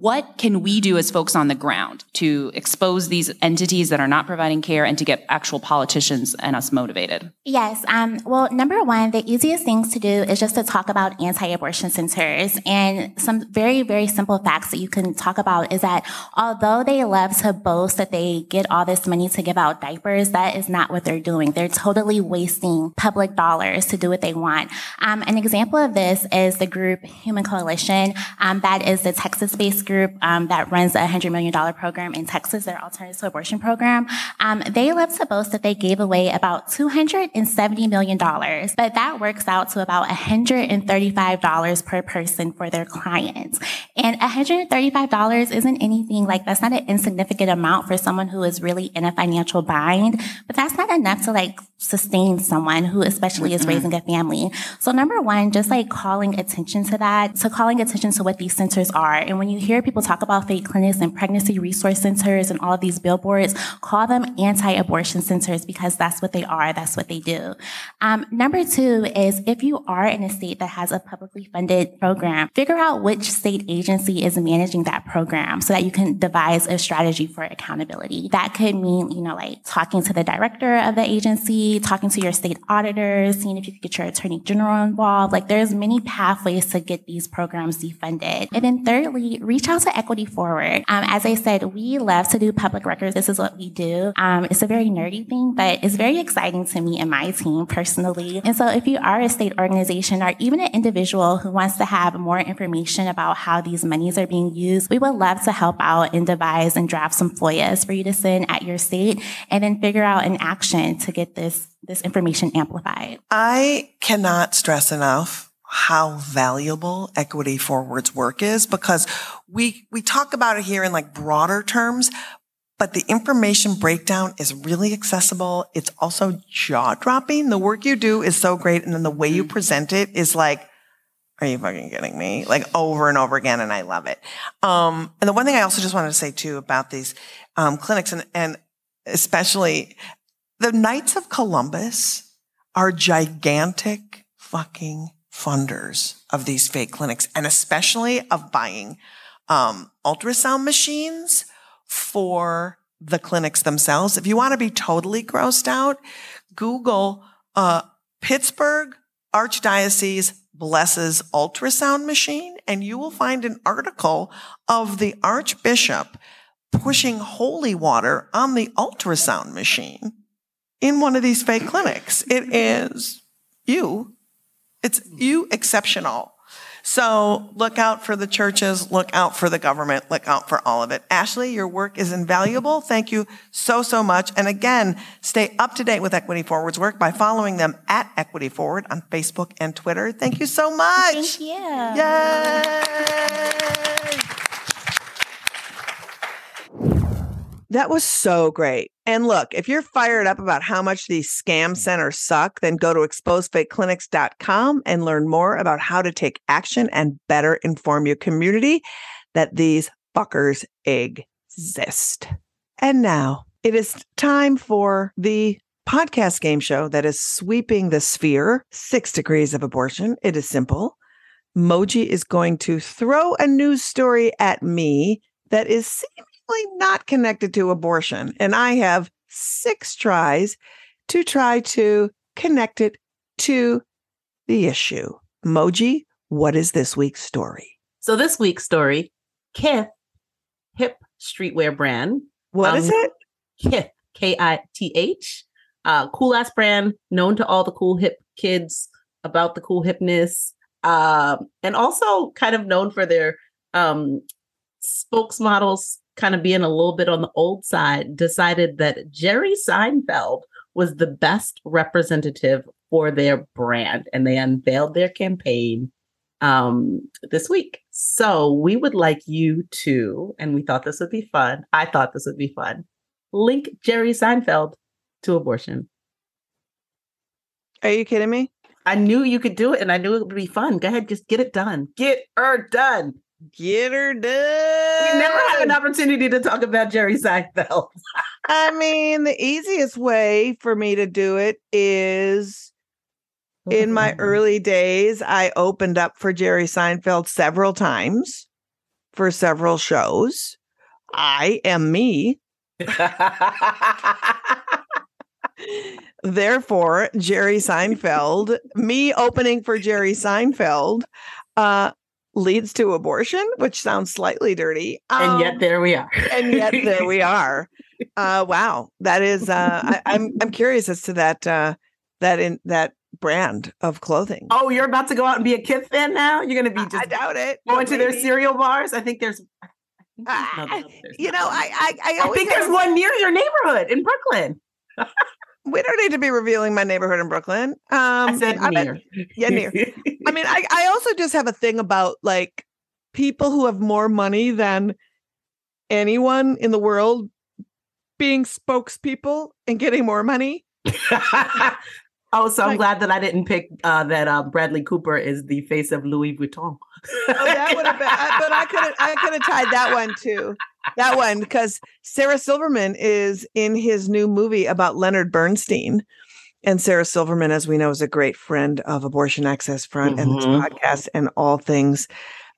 What can we do as folks on the ground to expose these entities that are not providing care and to get actual politicians and us motivated? Yes. Um, well, number one, the easiest things to do is just to talk about anti-abortion centers. And some very, very simple facts that you can talk about is that although they love to boast that they get all this money to give out diapers, that is not what they're doing. They're totally wasting public dollars to do what they want. Um, an example of this is the group Human Coalition. Um, that is the Texas-based group um, that runs a $100 million program in Texas, their alternative to abortion program. Um, they love to boast that they gave away about $270 million, but that works out to about $135 per person for their clients. And $135 isn't anything like that's not an insignificant amount for someone who is really in a financial bind, but that's not enough to like sustain someone who especially is raising a family. So number one, just like calling attention to that, so calling attention to what these centers are. And when you hear people talk about fake clinics and pregnancy resource centers and all of these billboards, call them anti-abortion centers because that's what they are. That's what they do. Um, number two is if you are in a state that has a publicly funded program, figure out which state agency is managing that program so that you can devise a strategy for accountability. That could mean, you know, like talking to the director of the agency talking to your state auditors, seeing if you could get your attorney general involved. Like there's many pathways to get these programs defunded. And then thirdly, reach out to Equity Forward. Um, as I said, we love to do public records. This is what we do. Um, it's a very nerdy thing, but it's very exciting to me and my team personally. And so if you are a state organization or even an individual who wants to have more information about how these monies are being used, we would love to help out and devise and draft some FOIAs for you to send at your state and then figure out an action to get this, this information amplified. I cannot stress enough how valuable equity forwards work is because we we talk about it here in like broader terms but the information breakdown is really accessible. It's also jaw dropping the work you do is so great and then the way you present it is like are you fucking kidding me? Like over and over again and i love it. Um and the one thing i also just wanted to say too about these um clinics and and especially the knights of columbus are gigantic fucking funders of these fake clinics and especially of buying um, ultrasound machines for the clinics themselves. If you want to be totally grossed out, Google uh, Pittsburgh Archdiocese blesses ultrasound machine, and you will find an article of the Archbishop pushing holy water on the ultrasound machine in one of these fake clinics. It is you it's you exceptional. So look out for the churches, look out for the government, look out for all of it. Ashley, your work is invaluable. Thank you so, so much. And again, stay up to date with Equity Forward's work by following them at Equity Forward on Facebook and Twitter. Thank you so much. Thank you. Yay! That was so great. And look, if you're fired up about how much these scam mm. centers suck, then go to exposefakeclinics.com and learn more about how to take action and better inform your community that these fuckers exist. And now it is time for the podcast game show that is sweeping the sphere six degrees of abortion. It is simple. Moji is going to throw a news story at me that is seemingly not connected to abortion. And I have six tries to try to connect it to the issue. Moji, what is this week's story? So this week's story, Kith, hip streetwear brand. What Um, is it? Kith, K I T H. Uh, cool ass brand, known to all the cool hip kids about the cool hipness. Um, and also kind of known for their um, spokesmodels kind of being a little bit on the old side, decided that Jerry Seinfeld was the best representative for their brand. And they unveiled their campaign um, this week. So we would like you to, and we thought this would be fun. I thought this would be fun. Link Jerry Seinfeld to abortion. Are you kidding me? I knew you could do it and I knew it would be fun. Go ahead, just get it done. Get her done. Get her done. We never have an opportunity to talk about Jerry Seinfeld. I mean, the easiest way for me to do it is in my early days, I opened up for Jerry Seinfeld several times for several shows. I am me. [LAUGHS] Therefore, Jerry Seinfeld, me opening for Jerry Seinfeld, uh, leads to abortion, which sounds slightly dirty. and yet Um, there we are. and yet there we [LAUGHS] are. Uh, wow, that is. Uh, I, I'm I'm curious as to that uh, that in that brand of clothing. Oh, you're about to go out and be a Kith fan now? You're going to I- be I just doubt it. going to their cereal bars? I think there's. I think there's You know. I I, I, I think there's one near your neighborhood in Brooklyn. [LAUGHS] We don't need to be revealing my neighborhood in Brooklyn. Um, I said I mean- near. yeah, near. I mean, I, I also just have a thing about like people who have more money than anyone in the world being spokespeople and getting more money. [LAUGHS] oh, so I'm Like- glad that I didn't pick uh, that uh, Bradley Cooper is the face of Louis Vuitton. Oh, that would have been, I- but I could have, I could have tied that one too. That one because Sarah Silverman is in his new movie about Leonard Bernstein, and Sarah Silverman, as we know, is a great friend of Abortion Access Front and this Mhm. podcast and all things,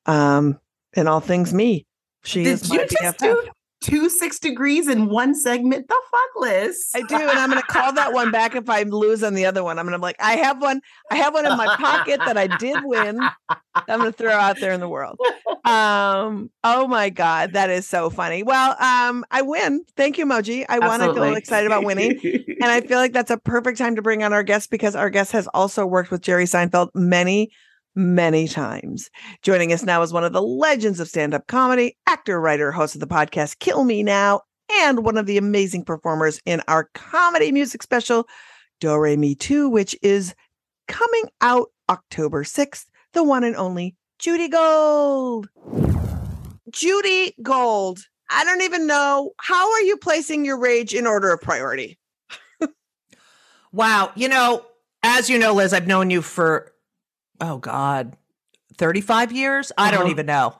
um, and all things me. She Did is you my just BFF. do? Two six degrees in one segment. The fuck, Lizz? I do, and I'm going to call that one back if I lose on the other one. I'm going to be like, I have one. I have one in my pocket that I did win. I'm going to throw out there in the world. Um. Oh my god, that is so funny. Well, um, I win. Thank you, Moji. I won. I feel excited about winning, and I feel like that's a perfect time to bring on our guest because our guest has also worked with Jerry Seinfeld many. Many times. Joining us now is one of the legends of stand up comedy, actor, writer, host of the podcast Kill Me Now, and one of the amazing performers in our comedy music special, Do Re Mi 2, which is coming out October 6th, the one and only Judy Gold. Judy Gold. I don't even know. How are you placing your rage in order of priority? [LAUGHS] Wow. You know, as you know, Lizz, I've known you for, oh God, 35 years? I don't Uh-huh. even know.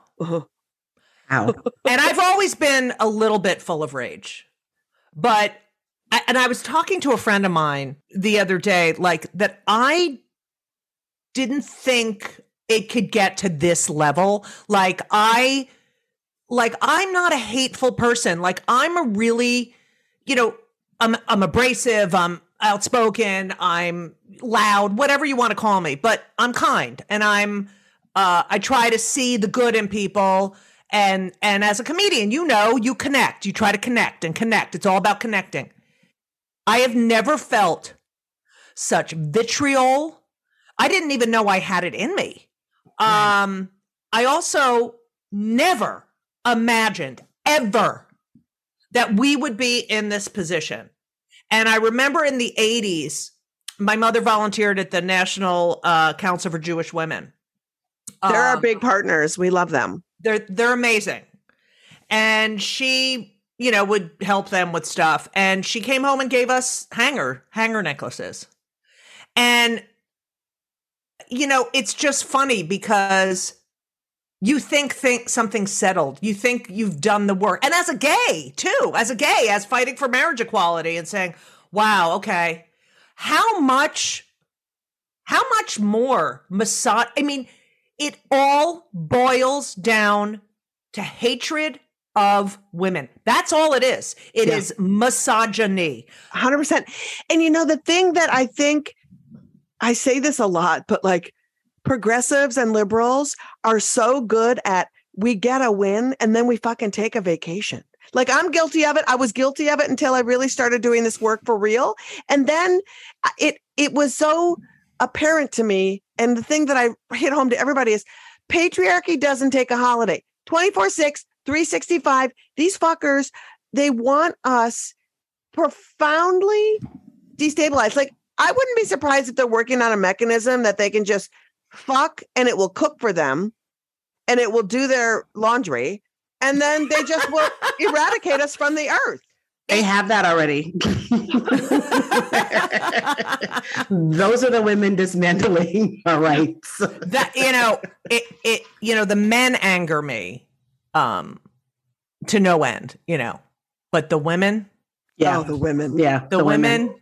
Ow. [LAUGHS] and I've always been a little bit full of rage. But, and I was talking to a friend of mine the other day, like that I didn't think it could get to this level. Like, I, like, I'm not a hateful person. Like, I'm a really, you know, I'm, I'm abrasive. I'm outspoken. I'm loud, whatever you want to call me, but I'm kind and I'm, uh, I try to see the good in people. And, and as a comedian, you know, you connect, you try to connect and connect. It's all about connecting. I have never felt such vitriol. I didn't even know I had it in me. Um, I also never imagined ever that we would be in this position. And I remember in the 80s, my mother volunteered at the National uh, Council for Jewish Women. They're our Um, big partners. We love them. they're they're amazing and she you know would help them with stuff and she came home and gave us hanger hanger necklaces and you know it's just funny because you think think something's settled you think you've done the work and as a gay too as a gay as fighting for marriage equality and saying wow okay how much how much more massage i mean it all boils down to hatred of women. That's all it is. It is Yeah. misogyny. 100%. And you know, the thing that I think I say this a lot, but like progressives and liberals are so good at we get a win and then we fucking take a vacation. Like I'm guilty of it. I was guilty of it until I really started doing this work for real. And then uh, it it was so apparent to me and the thing that I hit home to everybody is patriarchy doesn't take a holiday. 24/6, 365. These fuckers, they want us profoundly destabilized. Like, I wouldn't be surprised if they're working on a mechanism that they can just fuck and it will cook for them and it will do their laundry. And then they just will [LAUGHS] eradicate us from the earth. They have that already. [LAUGHS] Those are the women dismantling [LAUGHS] our rights. That you know, it it you know, the men anger me um to no end, you know. But the women, Yeah. Oh, the women. yeah. the, women,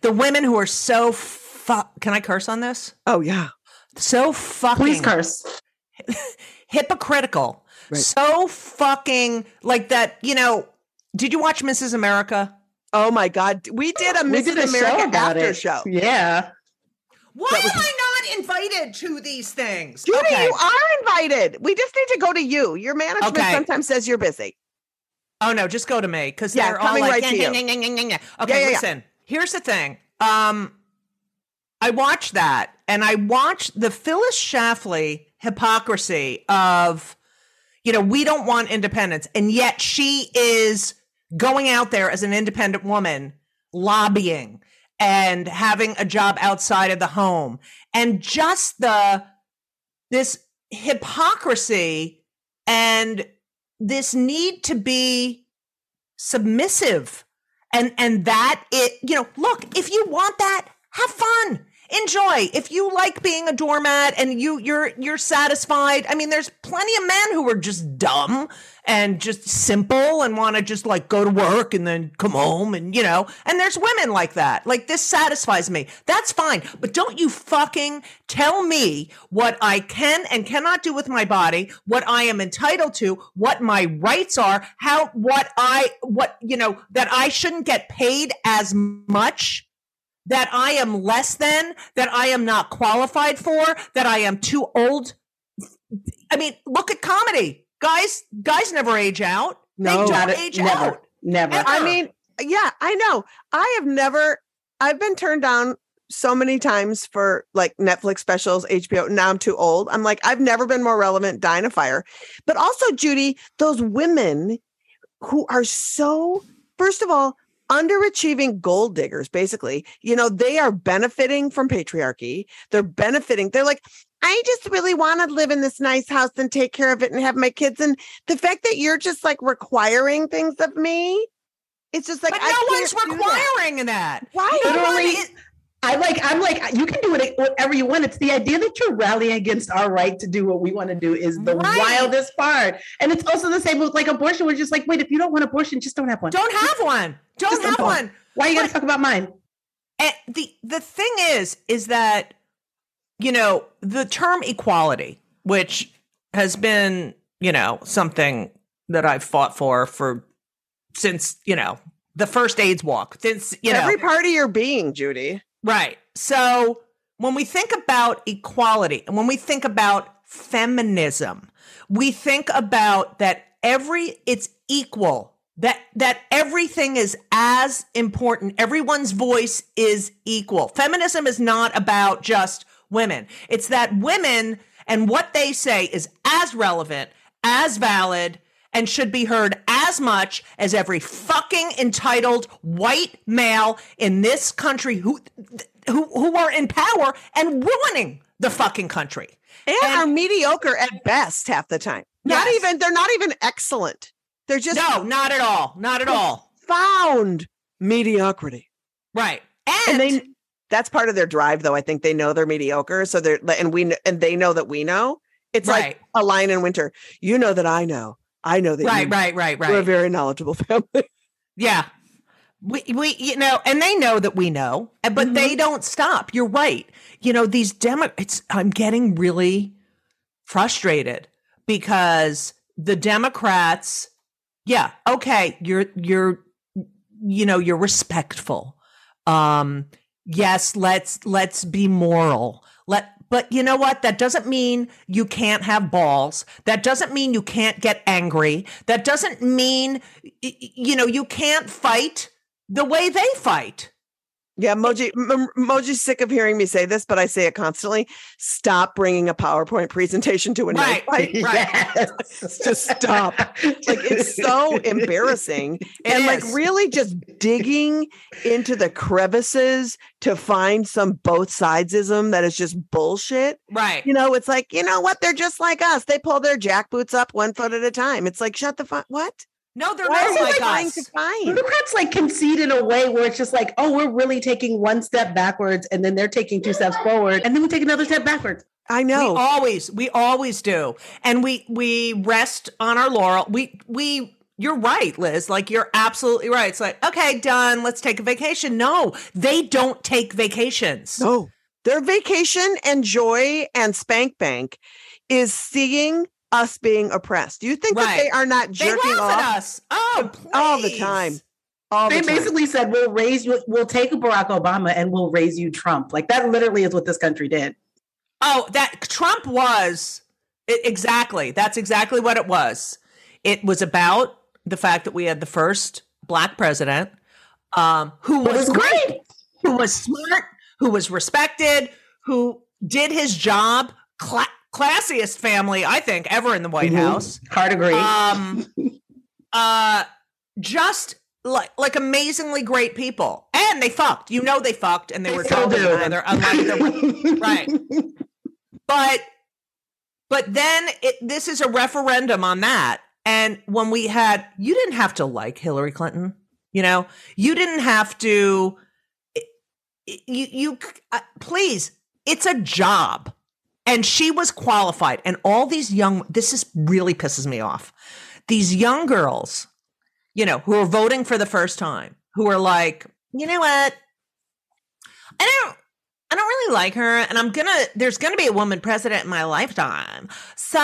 the women who are so fuck. can I curse on this? Oh, yeah. So fucking Please curse. Hypocritical. Right. So fucking like that, you know. Did you watch Mrs. America? Oh, my God. We did a We Mrs. did a America show about after it. show. Yeah. Why was- am I not invited to these things? Judy, Okay. you are invited. We just need to go to you. Your management Okay. sometimes says you're busy. Oh no, just go to me because Yeah, they're all like, right to "Yeah, you." yeah, yeah, yeah, yeah, yeah." Yeah, Okay, yeah, yeah. listen. Here's the thing. Um, I watched that, and I watched the Phyllis Schlafly hypocrisy of, you know, we don't want independence, and yet she is going out there as an independent woman, lobbying and having a job outside of the home, and just the this hypocrisy and this need to be submissive. And and that it you know look if you want that have fun enjoy. If you like being a doormat and you you're you're satisfied. I mean, there's plenty of men who are just dumb and just simple and want to just like go to work and then come home and you know. And there's women like that. Like this satisfies me. That's fine. But don't you fucking tell me what I can and cannot do with my body, what I am entitled to, what my rights are, how what I what you know that I shouldn't get paid as much that I am less than, that I am not qualified for, that I am too old. I mean, look at comedy. Guys, guys never age out. No, they don't age never, out. Never. Ever. I mean, yeah, I know. I have never. I've been turned down so many times for like Netflix specials, HBO. Now I'm too old. I'm like, I've never been more relevant. Dying of fire, but also Judy, those women who are so. First of all, underachieving gold diggers basically you know they are benefiting from patriarchy they're benefiting they're like i just really want to live in this nice house and take care of it and have my kids and the fact that you're just like requiring things of me it's just like but I no one's can't that. requiring that. Why? No one Literally, is- I like. I'm like. You can do it whatever you want. It's the idea that you're rallying against our right to do what we want to do is the Right. wildest part. And it's also the same with like abortion. We're just like, wait, if you don't want abortion, just don't have one. don't have one. Don't Just have don't. one. Why are you going to talk about mine? And the the thing is, is that you know the term equality, which has been you know something that I've fought for for since you know the first AIDS walk, since you know every part of your being judy Right. So when we think about equality and when we think about feminism, we think about that every it's equal. That that everything is as important. Everyone's voice is equal. Feminism is not about just women. It's that women and what they say is as relevant, as valid, and should be heard as much as every fucking entitled white male in this country who who who are in power and ruining the fucking country. and, are mediocre at best half the time not Yes. even they're not even excellent they're just No, not at all. Not at all. found mediocrity Right. and And, they that's part of their drive though i think they know they're mediocre so they're and we and they know that we know it's right, like a Lion in Winter you know that i know i know that right, you, right, right, we're a right. very knowledgeable [LAUGHS] family Yeah. We, we, you know, and they know that we know, uh, but they don't stop. You're right. You know, these demo, it's, I'm getting really frustrated because the Democrats, yeah, okay, you're, you're, you know, you're respectful. Um, yes, let's, let's be moral. Let, but you know what? That doesn't mean you can't have balls. That doesn't mean you can't get angry. That doesn't mean, you know, you can't fight the way they fight. Yeah moji moji's sick of hearing me say this but i say it constantly. Stop bringing a powerpoint presentation to a Right, fight. right. Just stop. like it's [LAUGHS] so embarrassing. And like really just digging into the crevices to find some both sidesism that is just bullshit. Right. you know it's like you know what? They're just like us. They pull their jackboots up one foot at a time. It's like shut the fuck what No, they're why not are like trying us. to find Democrats like concede in a way where it's just like, oh, we're really taking one step backwards and then they're taking two steps forward and then we take another step backwards. i know We always, we always do, and we we rest on our laurel. We we. You're right, Lizz. Like you're absolutely right. It's like okay, done. Let's take a vacation. No, they don't take vacations. No, their vacation and joy and spank bank is seeing us being oppressed. Do you think that they are not They jerking laugh off at us. Oh, all the time? All the They time. basically said, we'll raise you, we'll take Barack Obama and we'll raise you Trump. Like that literally is what this country did. Oh, that Trump was it, exactly. That's exactly what it was. It was about the fact that we had the first black president, um, who It was, was great. who was smart, who was respected, who did his job. Cla- classiest family, I think, ever in the White Mhm. House. Hard agree. Um, [LAUGHS] uh, just like like amazingly great people, and they fucked. You know, they fucked, and they, They were still talking do. to each other. Unlike the [LAUGHS] right. but but then it, this is a referendum on that and when we had you didn't have to like hillary clinton you know you didn't have to you you uh, please, it's a job. And she was qualified and all these young this is really pisses me off. These young girls, you know, who are voting for the first time, who are like, "You know what? I don't I don't really like her and I'm going to there's going to be a woman president in my lifetime. So,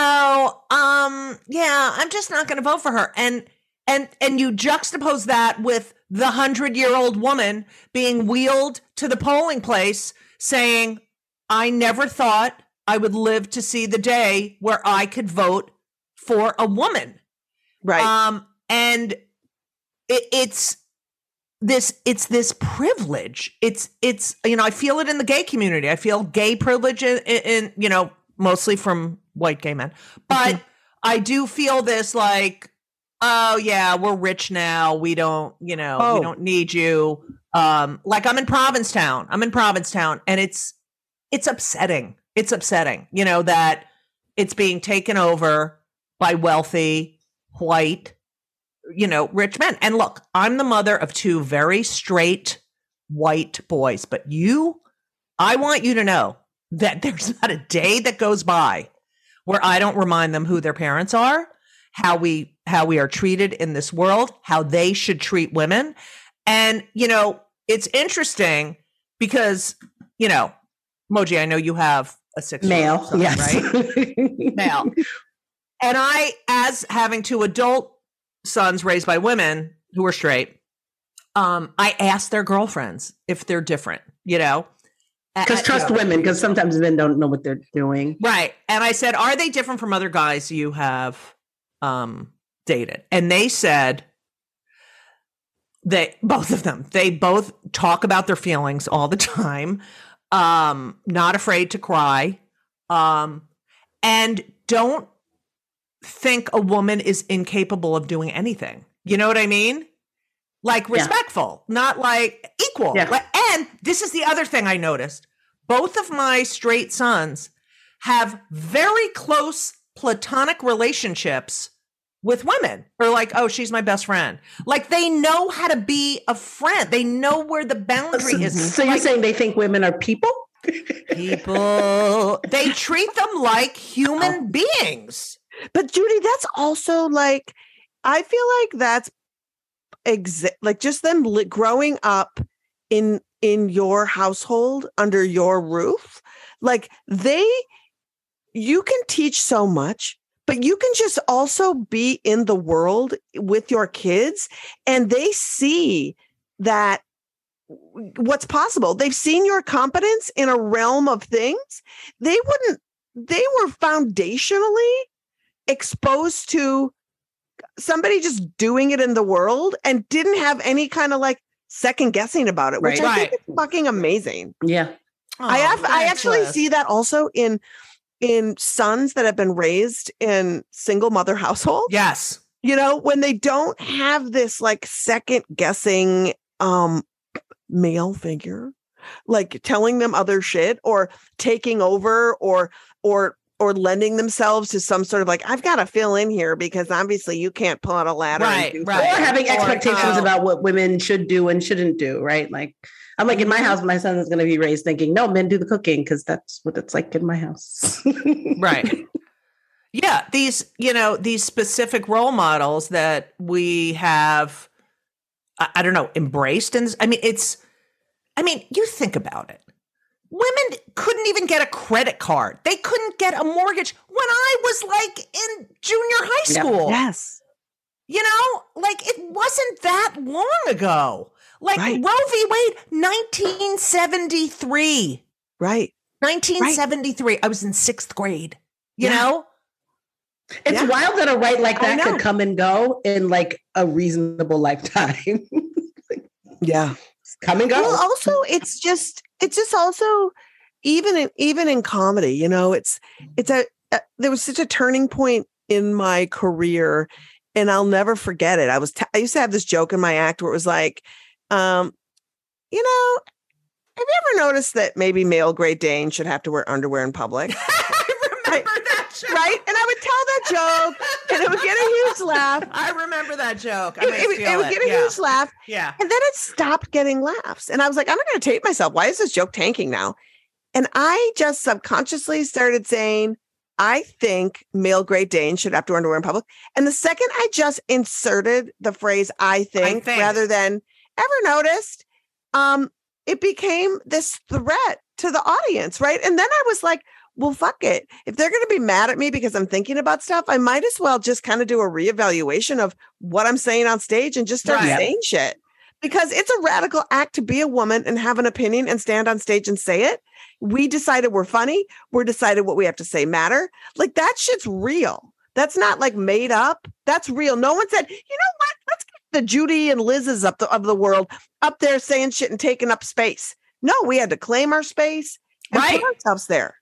um yeah, I'm just not going to vote for her." And and and you juxtapose that with the 100-year-old woman being wheeled to the polling place saying, "I never thought I would live to see the day where I could vote for a woman." Right. Um and it, it's this it's this privilege it's it's you know i feel it in the gay community i feel gay privilege in, in, you know mostly from white gay men but Mm-hmm. i do feel this like oh yeah we're rich now we don't you know we Oh. don't need you um like i'm in provincetown i'm in provincetown and it's it's upsetting it's upsetting you know that it's being taken over by wealthy white you know, rich men. And look, I'm the mother of two very straight white boys, but you, I want you to know that [LAUGHS] there's not a day that goes by where I don't remind them who their parents are, how we how we are treated in this world, how they should treat women. And you know, it's interesting because, you know, Moji, I know you have a six Male, yes. right? Male. [LAUGHS] And I, as having two adult sons raised by women who are straight, um, I asked their girlfriends if they're different, you know? Because trust you know, women, because sometimes men don't know what they're doing. Right. And I said, Are they different from other guys you have um dated? And they said they both of them, they both talk about their feelings all the [LAUGHS] time, um, not afraid to cry, um, and don't think a woman is incapable of doing anything. You know what I mean? Like Yeah. respectful, not like equal. Yeah. And this is the other thing I noticed. Both of my straight sons have very close platonic relationships with women. Or like oh she's my best friend. Like they know how to be a friend. They know where the boundary So, is. so you're saying they think women are people? [LAUGHS] people. They treat them like human oh. beings. But Judy, that's also like I feel like that's exa- like just them li- growing up in in your household under your roof. Like they you can teach so much, but you can just also be in the world with your kids and they see that what's possible. They've seen your competence in a realm of things. They wouldn't they were foundationally exposed to somebody just doing it in the world and didn't have any kind of like second guessing about it, which Right. I think Right. is fucking amazing. Yeah. Oh, I Oh, have, I actually see that also in in sons that have been raised in single mother households. yes You know, when they don't have this like second guessing um male figure like telling them other shit or taking over or or or lending themselves to some sort of like I've got to fill in here because obviously you can't pull out a ladder and Right, do right. Or something. having Or, expectations um, about what women should do and shouldn't do, right? Like, I'm like, in my house, my son is going to be raised thinking, no, men do the cooking because that's what it's like in my house. [LAUGHS] right yeah these you know these specific role models that we have I, I don't know embraced and i mean it's i mean you think about it women couldn't even get a credit card they couldn't get a mortgage when i was like in junior high Yeah. school Yes. you know like it wasn't that long ago like Right. roe v wade 1973 Right. 1973 i was in sixth grade you Yeah. know It's Yeah. wild that a right like that could come and go in like a reasonable [LAUGHS] lifetime. Yeah. come and go. Well, also it's just it's just also even in even in comedy, you know, it's it's a, a there was such a turning point in my career and I'll never forget it. I was t- I used to have this joke in my act where it was like um you know, have you ever noticed that maybe male Great Dane should have to wear underwear in public? [LAUGHS] I remember that joke. right? And I would tell that joke, and it would get a huge laugh. [LAUGHS] I remember that joke. I It, it would- it would get a yeah. huge laugh, Yeah. and then it stopped getting laughs. And I was like, I'm not going to tape myself. Why is this joke tanking now? And I just subconsciously started saying, I think male Great Danes should have to wear underwear in public. And the second I just inserted the phrase I think, think. rather than ever noticed, um, it became this threat to the audience, right? And then I was like, well, fuck it. If they're going to be mad at me because I'm thinking about stuff, I might as well just kind of do a reevaluation of what I'm saying on stage and just start Right. saying shit. Because it's a radical act to be a woman and have an opinion and stand on stage and say it. We decided we're funny. We're decided what we have to say matter. Like that shit's real. That's not like made up. That's real. No one said, you know what? Let's the Judy and Lizz's up the, of the world up there saying shit and taking up space. No, we had to claim our space and Right. put ourselves there.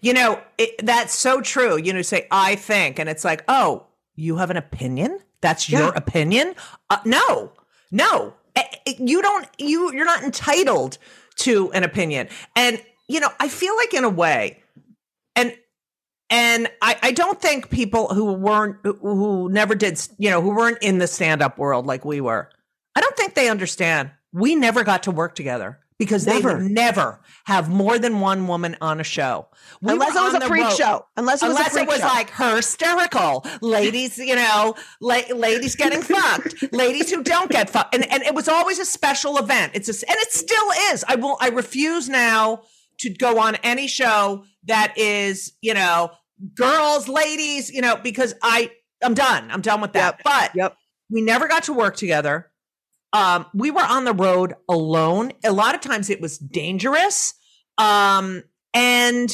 You know, it, that's so true. You know, say, I think. And it's like, oh, you have an opinion? That's your opinion? Uh, no, no. Eh, eh, You don't, you, you're not entitled to an opinion. And, you know, I feel like in a way, and I, I don't think people who weren't, who- never did, you know, who weren't in the stand up world like we were, I don't think they understand. We never got to work together because they Never. would never have more than one woman on a show. We Unless it was a freak road- show. Unless it was Unless it was show. like hysterical ladies, you know, la- ladies getting [LAUGHS] fucked, ladies who don't get fucked, and and it was always a special event. It's a, and it still is. I will. I refuse now to go on any show that is, you know, girls, ladies, you know, because I I'm done. I'm done with that. Yep. But Yep. we never got to work together. Um, we were on the road alone. A lot of times it was dangerous. Um, and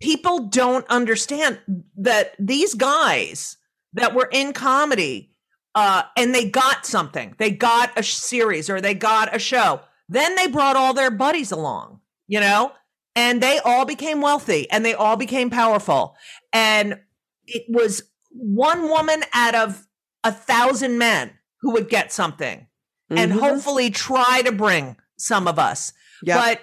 people don't understand that these guys that were in comedy, uh, and they got something, they got a series or they got a show. Then they brought all their buddies along, you know, and they all became wealthy and they all became powerful. And it was one woman out of a thousand men who would get something and Mhm. hopefully try to bring some of us. But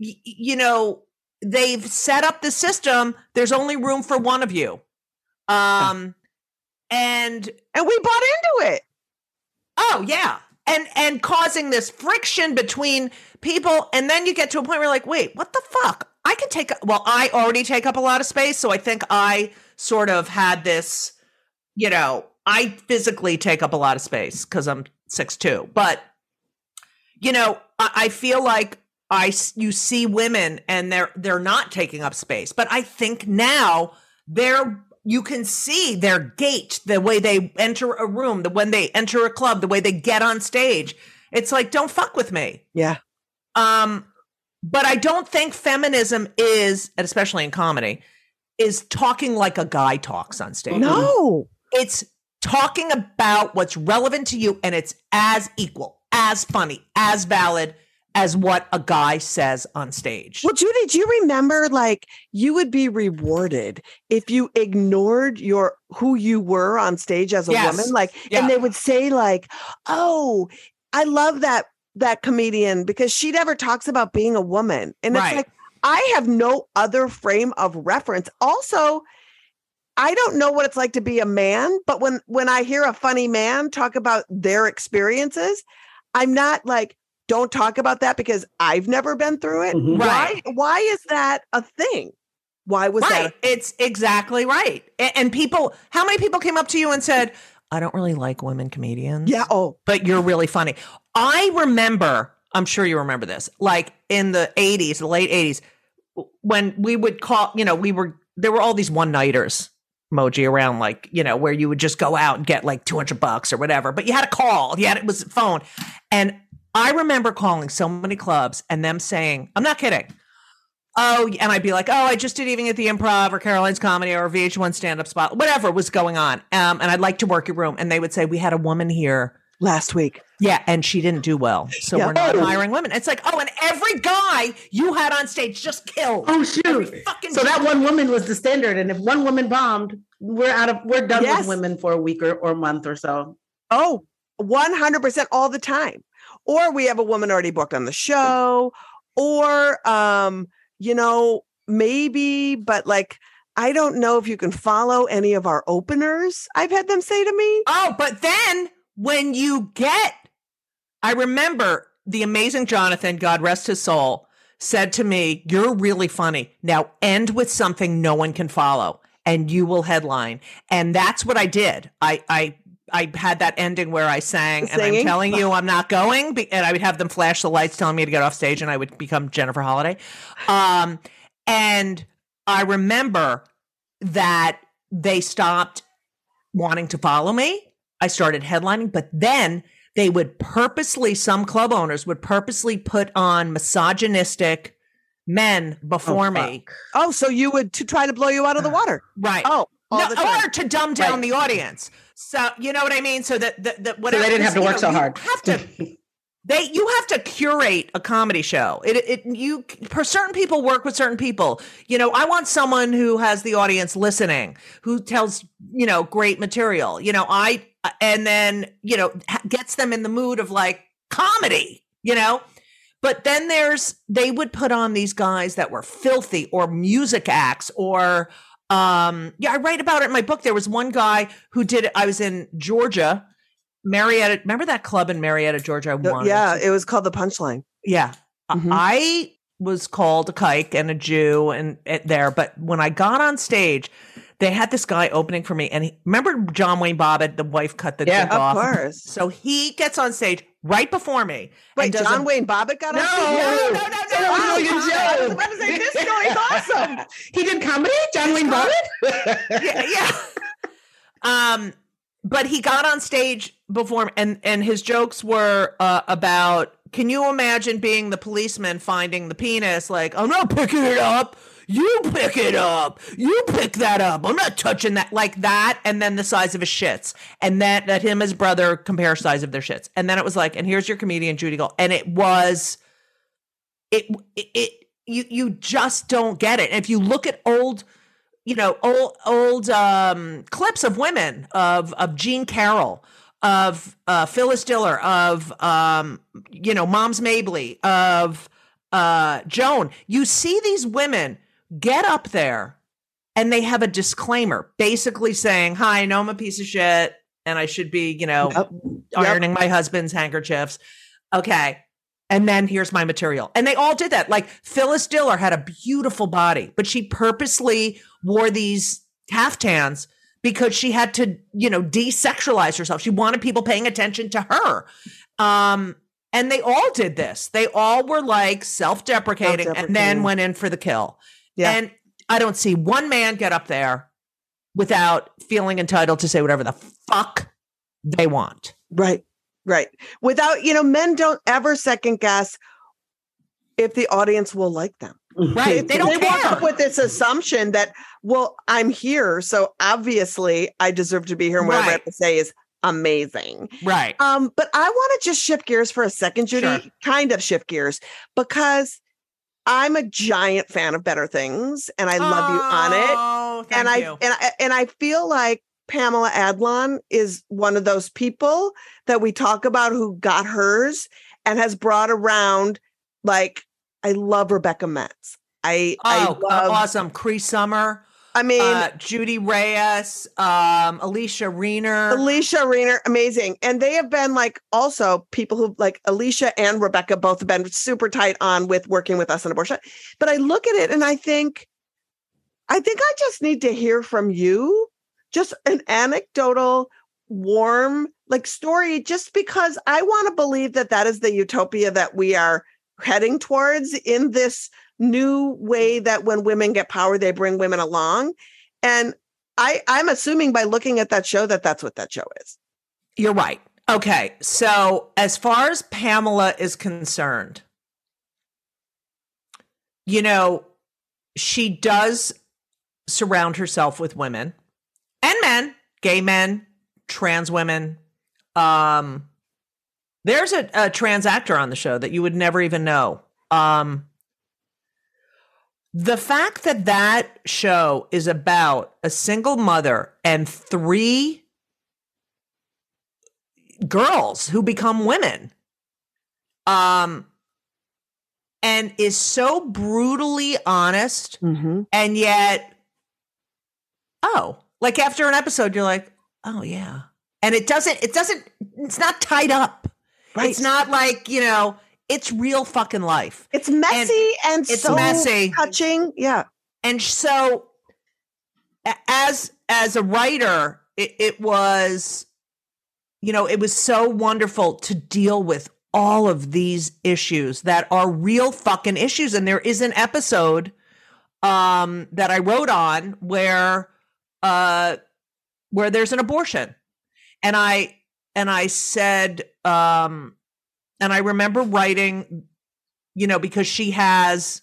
y- you know, they've set up the system. There's only room for one of you. Um, and and we bought into it. oh yeah, and and causing this friction between people, and then you get to a point where you're like, wait, what the fuck? I can take. Well, I already take up a lot of space, so I think I sort of had this. You know, I physically take up a lot of space because I'm six two, but you know, I, I feel like i you see women and they're they're not taking up space, but I think now they're you can see their gait, the way they enter a room, the when they enter a club, the way they get on stage. It's like don't fuck with me. Yeah. Um, but I don't think feminism is, and especially in comedy, is talking like a guy talks on stage. No. It's talking about what's relevant to you and it's as equal, as funny, as valid as what a guy says on stage. Well, Judy, do you remember like you would be rewarded if you ignored your who you were on stage as a Yes. woman? Like, Yeah. and they would say, like, oh, I love that that comedian because she never talks about being a woman. And it's like, I have no other frame of reference. Also, I don't know what it's like to be a man, but when when I hear a funny man talk about their experiences, I'm not like, don't talk about that because I've never been through it. Mhm. Right. Why why is that a thing? Why was right. that? it's exactly right. A- And people, how many people came up to you and said, I don't really like women comedians? Yeah. Oh, but you're really funny. I remember, I'm sure you remember this, like in the 80s, the late 80s, when we would call, you know, we were, there were all these one nighters emoji around, like, you know, where you would just go out and get like 200 bucks or whatever, but you had a call, you had, it was phone. And I remember calling so many clubs and them saying, I'm not kidding. Oh, and I'd be like, oh, I just did Evening at the Improv or Caroline's Comedy or VH1 stand up spot, whatever was going on. Um, and I'd like to work your room. And they would say, we had a woman here last week. yeah, and she didn't do well. So Yeah. we're not Oh. hiring women. It's like, oh, and every guy you had on stage just killed. Oh shoot! Fucking So that one woman was the standard, and if one woman bombed, we're out of we're done Yes. with women for a week or, or month or so. Oh, 100% all the time. Or we have a woman already booked on the show or um you know maybe but like I don't know if you can follow any of our openers. I've had them say to me. Oh, but then when you get, I remember the amazing Jonathan, God rest his soul, said to me, You're really funny. Now end with something no one can follow and you will headline. And that's what I did. I, I, I had that ending where I sang, and I'm telling you, I'm not going. be- And I would have them flash the lights, telling me to get off stage, and I would become Jennifer Holliday. Um, and I remember that they stopped wanting to follow me. I started headlining, but then they would purposely, some club owners would purposely put on misogynistic men before me. Oh, so you would to try to blow you out of the water. Right. Oh, No, or to dumb down Right. the audience. So you know what I mean. So that that, that So whatever. they didn't have to work know, so hard. Have to. They you have to curate a comedy show. It it you for certain people work with certain people. You know, I want someone who has the audience listening, who tells you know great material. You know, I and then you know gets them in the mood of like comedy. You know. But then there's they would put on these guys that were filthy or music acts or um yeah, I write about it in my book. There was one guy who did it. I was in Georgia, Marietta. Remember that club in Marietta, Georgia? I The- yeah, it was called the punchline. yeah. I- Mhm. I was called a kike and a Jew and, and there, but when I got on stage, they had this guy opening for me. And he, remember John Wayne Bobbitt, the wife cut the Yeah. dick Of off. course. So he gets on stage right before me. Wait, and John Wayne Bobbitt got No, on no, no, no, no, no, you I was say, this story's awesome. [LAUGHS] He did comedy, John Wayne Bobbitt. [LAUGHS] yeah, yeah. Um, but he got on stage before and and his jokes were uh, about. Can you imagine being the policeman finding the penis? Like, I'm not picking it up. You pick it up. You pick that up. I'm not touching that like that. And then the size of his shits, and that that him his brother compare size of their shits. And then it was like, and here's your comedian Judy Gold, and it was it it, it you you just don't get it. And if you look at old you know old old um clips of women of of Jean Carroll of uh Phyllis Diller of um you know Moms Mabley of uh Joan you see these women get up there and they have a disclaimer basically saying hi I know I'm a piece of shit and I should be you know Yep. ironing my husband's handkerchiefs okay and then here's my material. And they all did that. Like Phyllis Diller had a beautiful body, but she purposely wore these caftans because she had to, you know, desexualize herself. She wanted people paying attention to her. Um, and they all did this. They all were like self-deprecating, and then went in for the kill. Yeah. And I don't see one man get up there without feeling entitled to say whatever the fuck they want. Right. Right. Without, you know, men don't ever second guess if the audience will like them. Right. They don't they walk care. up with this assumption that, well, I'm here, so obviously I deserve to be here. And whatever I have Right. to say is amazing. Right. Um, but I want to just shift gears for a second, Judy. Sure. Kind of shift gears because I'm a giant fan of Better Things, and I love you on it. Oh, thank and I you. and I and I feel like Pamela Adlon is one of those people that we talk about who got hers and has brought around like I love Rebecca Metz. I Oh, I love awesome. Cree Summer, I mean uh, Judy Reyes, um, Alysia Reiner. Alysia Reiner, amazing. And they have been like also people who like Alysia and Rebecca both have been super tight on with working with us on abortion. But I look at it and I think, I think I just need to hear from you just an anecdotal, warm like story, just because I want to believe that that is the utopia that we are heading towards in this new way that when women get power, they bring women along. And I, I'm assuming by looking at that show that that's what that show is. You're right. Okay. So, as far as Pamela is concerned, you know, she does surround herself with women and men, gay men, trans women. Um, there's a, a trans actor on the show that you would never even know. Um, the fact that that show is about a single mother and three girls who become women um and is so brutally honest Mm-hmm. and yet oh, like after an episode, you're like, oh yeah, and it doesn't, it doesn't, it's not tied up. Right. It's not like you know, it's real fucking life. It's messy and, it's so messy. touching. Yeah. and so as as a writer it, it was you know it was so wonderful to deal with all of these issues that are real fucking issues and there is an episode um that i wrote on where uh where there's an abortion and i and i said um and i remember writing you know because she has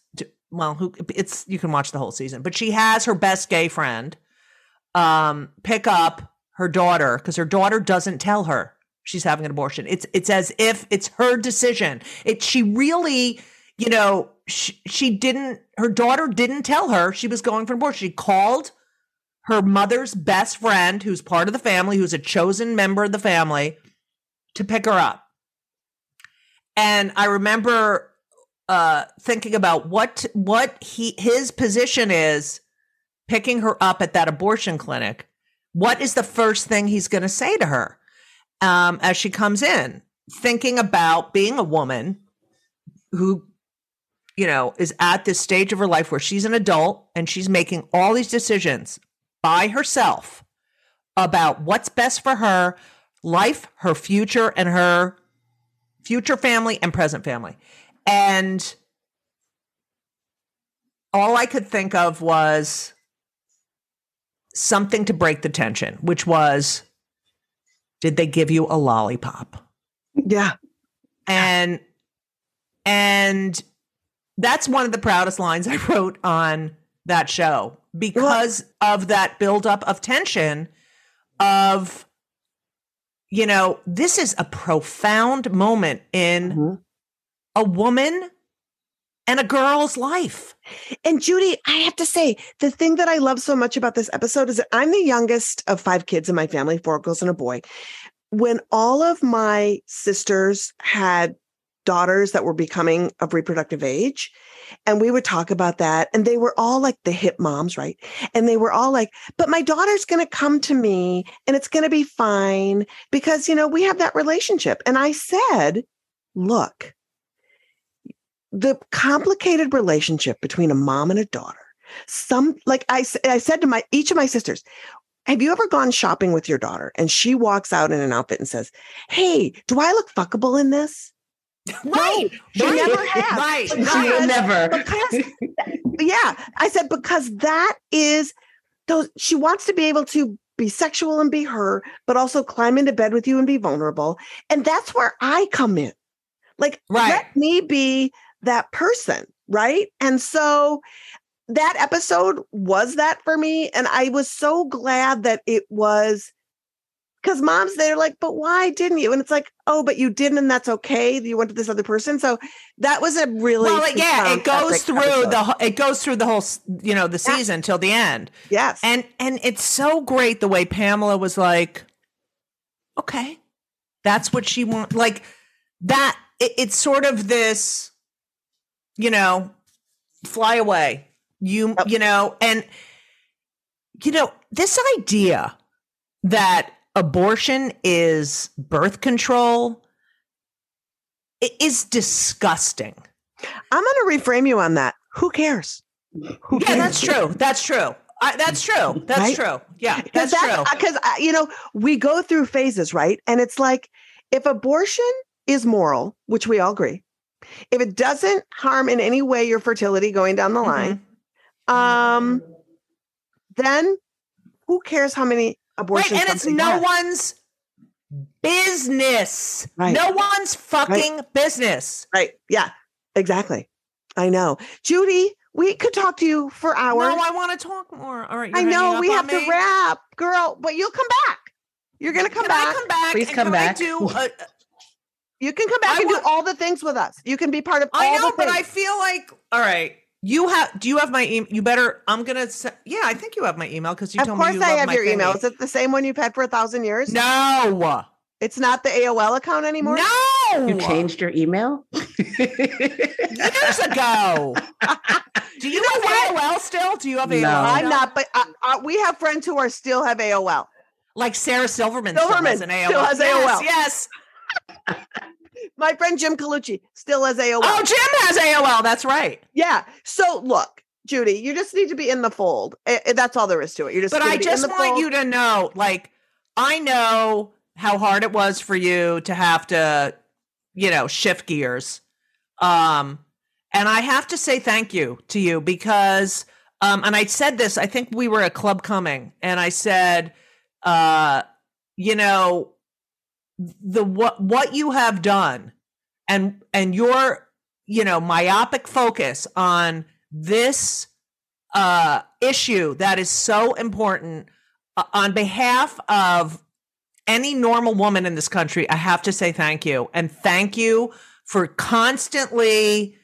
well who it's you can watch the whole season but she has her best gay friend um pick up her daughter because her daughter doesn't tell her she's having an abortion. It's it's as if it's her decision. It she really you know she, she didn't her daughter didn't tell her she was going for an abortion. She called her mother's best friend who's part of the family who's a chosen member of the family to pick her up. And i remember uh thinking about what what he his position is picking her up at that abortion clinic. What is the first thing he's going to say to her um as she comes in? Thinking about being a woman who you know is at this stage of her life where she's an adult and she's making all these decisions by herself about what's best for her life her future and her future family and present family and all I could think of was something to break the tension, which was did they give you a lollipop? Yeah. And and that's one of the proudest lines I wrote on that show because of that buildup of tension of you know, this is a profound moment in mm-hmm. a woman and a girl's life. And Judy, I have to say, the thing that I love so much about this episode is that I'm the youngest of five kids in my family, four girls and a boy. When all of my sisters had daughters that were becoming of reproductive age, and we would talk about that, and they were all like the hip moms, right? And they were all like, but my daughter's going to come to me and it's going to be fine because, you know, we have that relationship. And I said, look, the complicated relationship between a mom and a daughter some like I, I said to my each of my sisters have you ever gone shopping with your daughter and she walks out in an outfit and says hey do i look fuckable in this Right. she right, never has Right. Because- She will never. because [LAUGHS] yeah i said because that is those she wants to be able to be sexual and be her but also climb into bed with you and be vulnerable and that's where i come in like Right. let me be that person right and so that episode was that for me and i was so glad that it was because moms they're like but why didn't you and it's like oh but you didn't and that's okay you went to this other person so that was a really well, it- yeah, it goes through episode. the it goes through the whole you know the Yeah. season till the end. yes And and it's so great the way Pamela was like, okay, that's what she wants. Like that, it, it's sort of this, you know, fly away. You you know, and you know this idea that abortion is birth control i- is disgusting. i'm going to reframe you on that who cares who Yeah, that's true. That's true. I, that's true. That's Right? true. Yeah, that's true. Uh, because uh, you know we go through phases right and it's like if abortion is moral which we all agree if it doesn't harm in any way your fertility going down the mm-hmm. line um then who cares how many Right, and it's no has? one's business. Right. No one's fucking business. right yeah exactly i know judy we could talk to you for hours No, I want to talk more. All right, I know we on have me? to wrap girl but you'll come back you're gonna come Can back I come back? Please and come back. Do? [LAUGHS] A, you can come back I and want- do all the things with us you can be part of all I know, the but I feel like all right. You have? Do you have my email? You better. I'm gonna. Se- yeah, I think you have my email because you of told me course I have my your email. Is it the same one you've had for a thousand years? No. It's not the AOL account anymore? No. You changed your email? [LAUGHS] years ago. Do you know have AOL still? Do you have AOL? No. I'm not, but uh, uh, we have friends who are still have AOL. Like Sarah Silverman, Silverman still has an AOL. still has yes, AOL. Yes. My friend Jim Colucci still has AOL. Oh, Jim has AOL. That's right. Yeah. So look, Judy, you just need to be in the fold. That's all there is to it. You're just. But I just want fold. you to know, like, I know how hard it was for you to have to, you know, shift gears. Um, and I have to say thank you to you because, um, and I said this, I think we were at Club Cumming, and I said, uh, you know, the what what you have done and and your you know myopic focus on this uh issue that is so important uh, on behalf of any normal woman in this country i have to say thank you. And thank you for constantly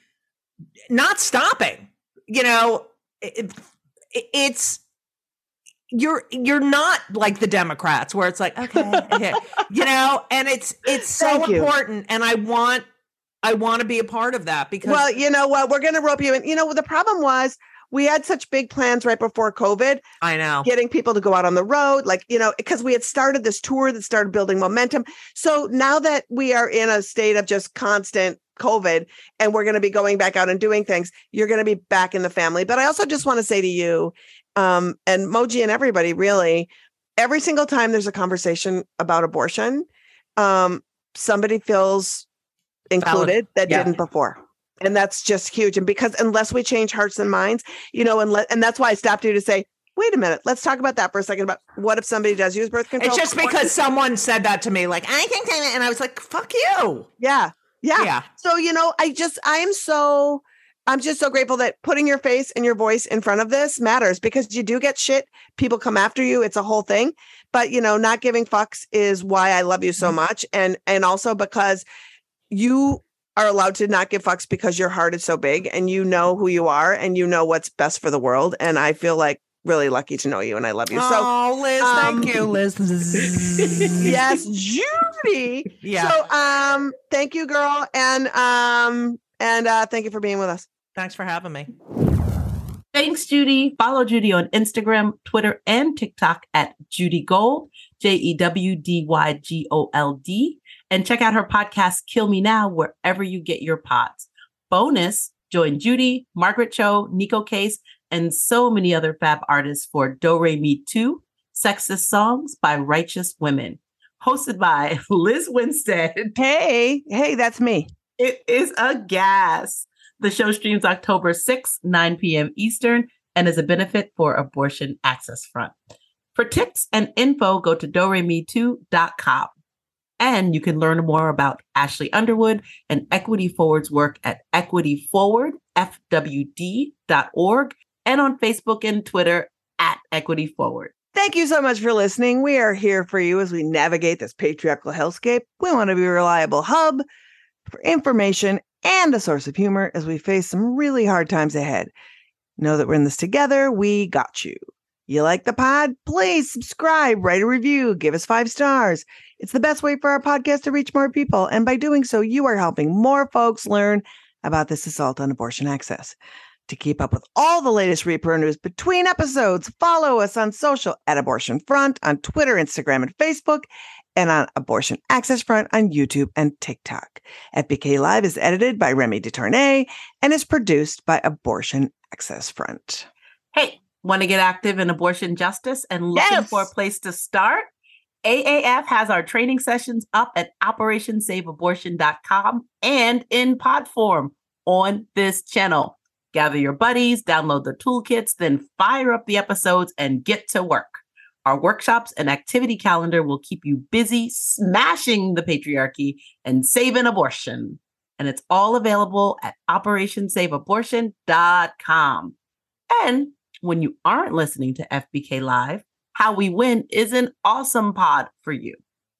not stopping. You know it, it- it's you're you're not like the democrats where it's like [LAUGHS] okay okay you know and it's it's so important and i want i want to be a part of that because Well, you know what? We're going to rope you in. You know, the problem was we had such big plans right before COVID, i know getting people to go out on the road, like, you know, because we had started this tour that started building momentum. So now that we are in a state of just constant COVID and we're going to be going back out and doing things, you're going to be back in the family. But I also just want to say to you, um, and Moji and everybody really, every single time there's a conversation about abortion, um, somebody feels included that Yeah. didn't before. And that's just huge. And because unless we change hearts and minds, you know, and let, and that's why I stopped you to say, wait a minute, let's talk about that for a second. About what if somebody does use birth control? it's just because someone said that to me like i think and i was like fuck you yeah, yeah, yeah So, you know, I just, I am so, I'm just so grateful that putting your face and your voice in front of this matters because you do get shit. People come after you. It's a whole thing. But, you know, not giving fucks is why I love you so much. And, and also because you are allowed to not give fucks because your heart is so big and you know who you are and you know what's best for the world. And I feel like really lucky to know you and I love you. So, oh Lizz um, thank you Lizz [LAUGHS] yes, Judy. yeah So um thank you girl and um and uh thank you for being with us. Thanks for having me Thanks, Judy. Follow Judy on Instagram, Twitter, and TikTok at Judy Gold, J E W D Y G O L D. And check out her podcast, Kill Me Now, wherever you get your pods. Bonus, join Judy, Margaret Cho, Neko Case, and so many other fab artists for Do Re Mi Too, Sexist Songs by Righteous Women. Hosted by [LAUGHS] Lizz Winstead. Hey, hey, that's me. It is a gas. The show streams October 6, 9 p.m. Eastern, and is a benefit for Abortion Access Front. For tips and info, go to doremi2.com. And you can learn more about Ashley Underwood and Equity Forward's work at equityforwardfwd.org and on Facebook and Twitter at Equity Forward. Thank you so much for listening. We are here for you as we navigate this patriarchal hellscape. We want to be a reliable hub for information and a source of humor as we face some really hard times ahead. Know that we're in this together. We got you. You like the pod? Please subscribe, write a review, give us five stars. It's the best way for our podcast to reach more people. And by doing so, you are helping more folks learn about this assault on abortion access. To keep up with all the latest Repro news between episodes, follow us on social at Abortion Front on Twitter, Instagram, and Facebook, and on Abortion Access Front on YouTube and TikTok. FBK Live is edited by Remy DeTournay and is produced by Abortion Access Front. Hey, want to get active in abortion justice and looking Yes. for a place to start? AAF has our training sessions up at operationsaveabortion.com and in pod form on this channel. Gather your buddies, download the toolkits, then fire up the episodes and get to work. Our workshops and activity calendar will keep you busy smashing the patriarchy and saving abortion. And it's all available at operationsaveabortion.com. And when you aren't listening to FBK Live, How We Win is an awesome pod for you.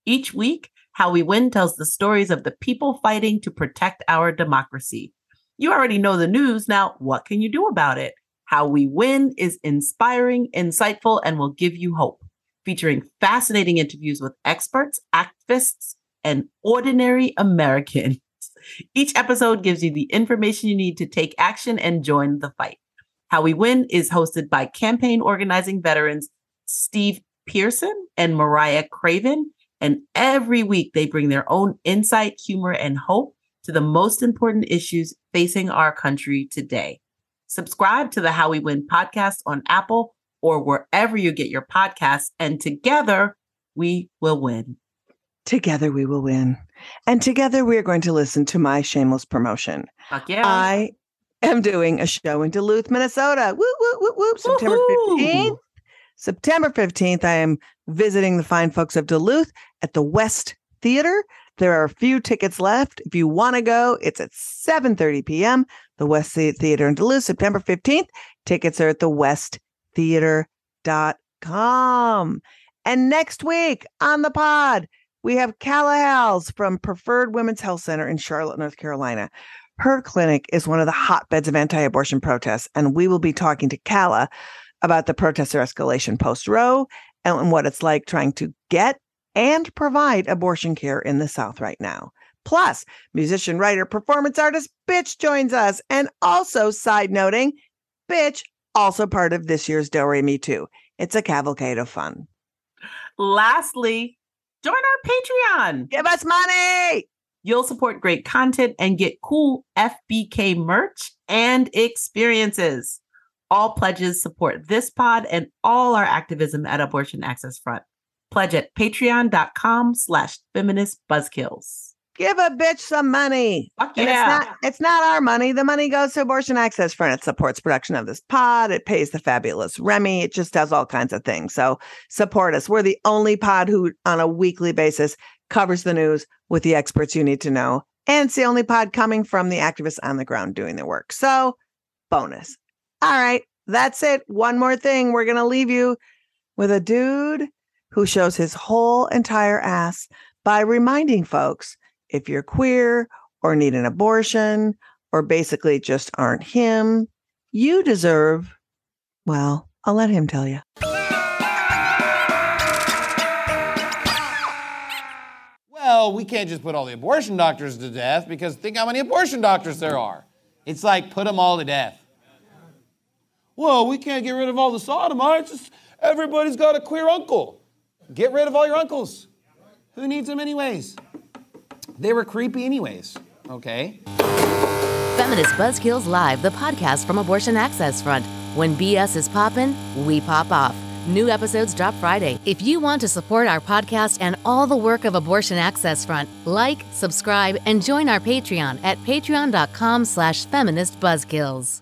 Each week, How We Win tells the stories of the people fighting to protect our democracy. You already know the news. Now, what can you do about it? How We Win is inspiring, insightful, and will give you hope, featuring fascinating interviews with experts, activists, and ordinary Americans. Each episode gives you the information you need to take action and join the fight. How We Win is hosted by campaign organizing veterans Steve Pearson and Mariah Craven. And every week they bring their own insight, humor, and hope to the most important issues facing our country today. Subscribe to the How We Win podcast on Apple or wherever you get your podcasts, and together we will win. Together we will win. And together we are going to listen to my shameless promotion. Fuck yeah. I am doing a show in Duluth, Minnesota. Woo, woo, woo, woo. September Woohoo. 15th. September 15th, I am visiting the fine folks of Duluth at the West Theater. There are a few tickets left. If you want to go, it's at 7:30 p.m. The West Theater in Duluth, September 15th. Tickets are at the westtheater.com. And next week on the pod, we have Calla Hales from Preferred Women's Health Center in Charlotte, North Carolina. Her clinic is one of the hotbeds of anti abortion protests, and we will be talking to Calla about the protester escalation post Roe and what it's like trying to get and provide abortion care in the South right now. Plus, musician, writer, performance artist Bitch joins us. And also, side noting, Bitch, also part of this year's Do Re Mi Too. It's a cavalcade of fun. Lastly, join our Patreon. Give us money. You'll support great content and get cool FBK merch and experiences. All pledges support this pod and all our activism at Abortion Access Front. Pledge at patreon.com slash feminist buzzkills. Give a bitch some money. Fuck And yeah. it's not it's not our money. The money goes to Abortion Access Front. It supports production of this pod. It pays the fabulous Remy. It just does all kinds of things. So support us. We're the only pod who on a weekly basis covers the news with the experts you need to know. And it's the only pod coming from the activists on the ground doing the work. So bonus. All right. That's it. One more thing. We're gonna leave you with a dude who shows his whole entire ass by reminding folks if you're queer or need an abortion or basically just aren't him, you deserve, well, I'll let him tell you. Well, we can't just put all the abortion doctors to death because think how many abortion doctors there are. It's like put them all to death. Well, we can't get rid of all the sodomites. Everybody's got a queer uncle. Get rid of all your uncles. Who needs them anyways? They were creepy anyways. Okay. Feminist Buzzkills Live, the podcast from Abortion Access Front. When BS is poppin', we pop off. New episodes drop Friday. If you want to support our podcast and all the work of Abortion Access Front, like, subscribe, and join our Patreon at patreon.com slash feministbuzzkills.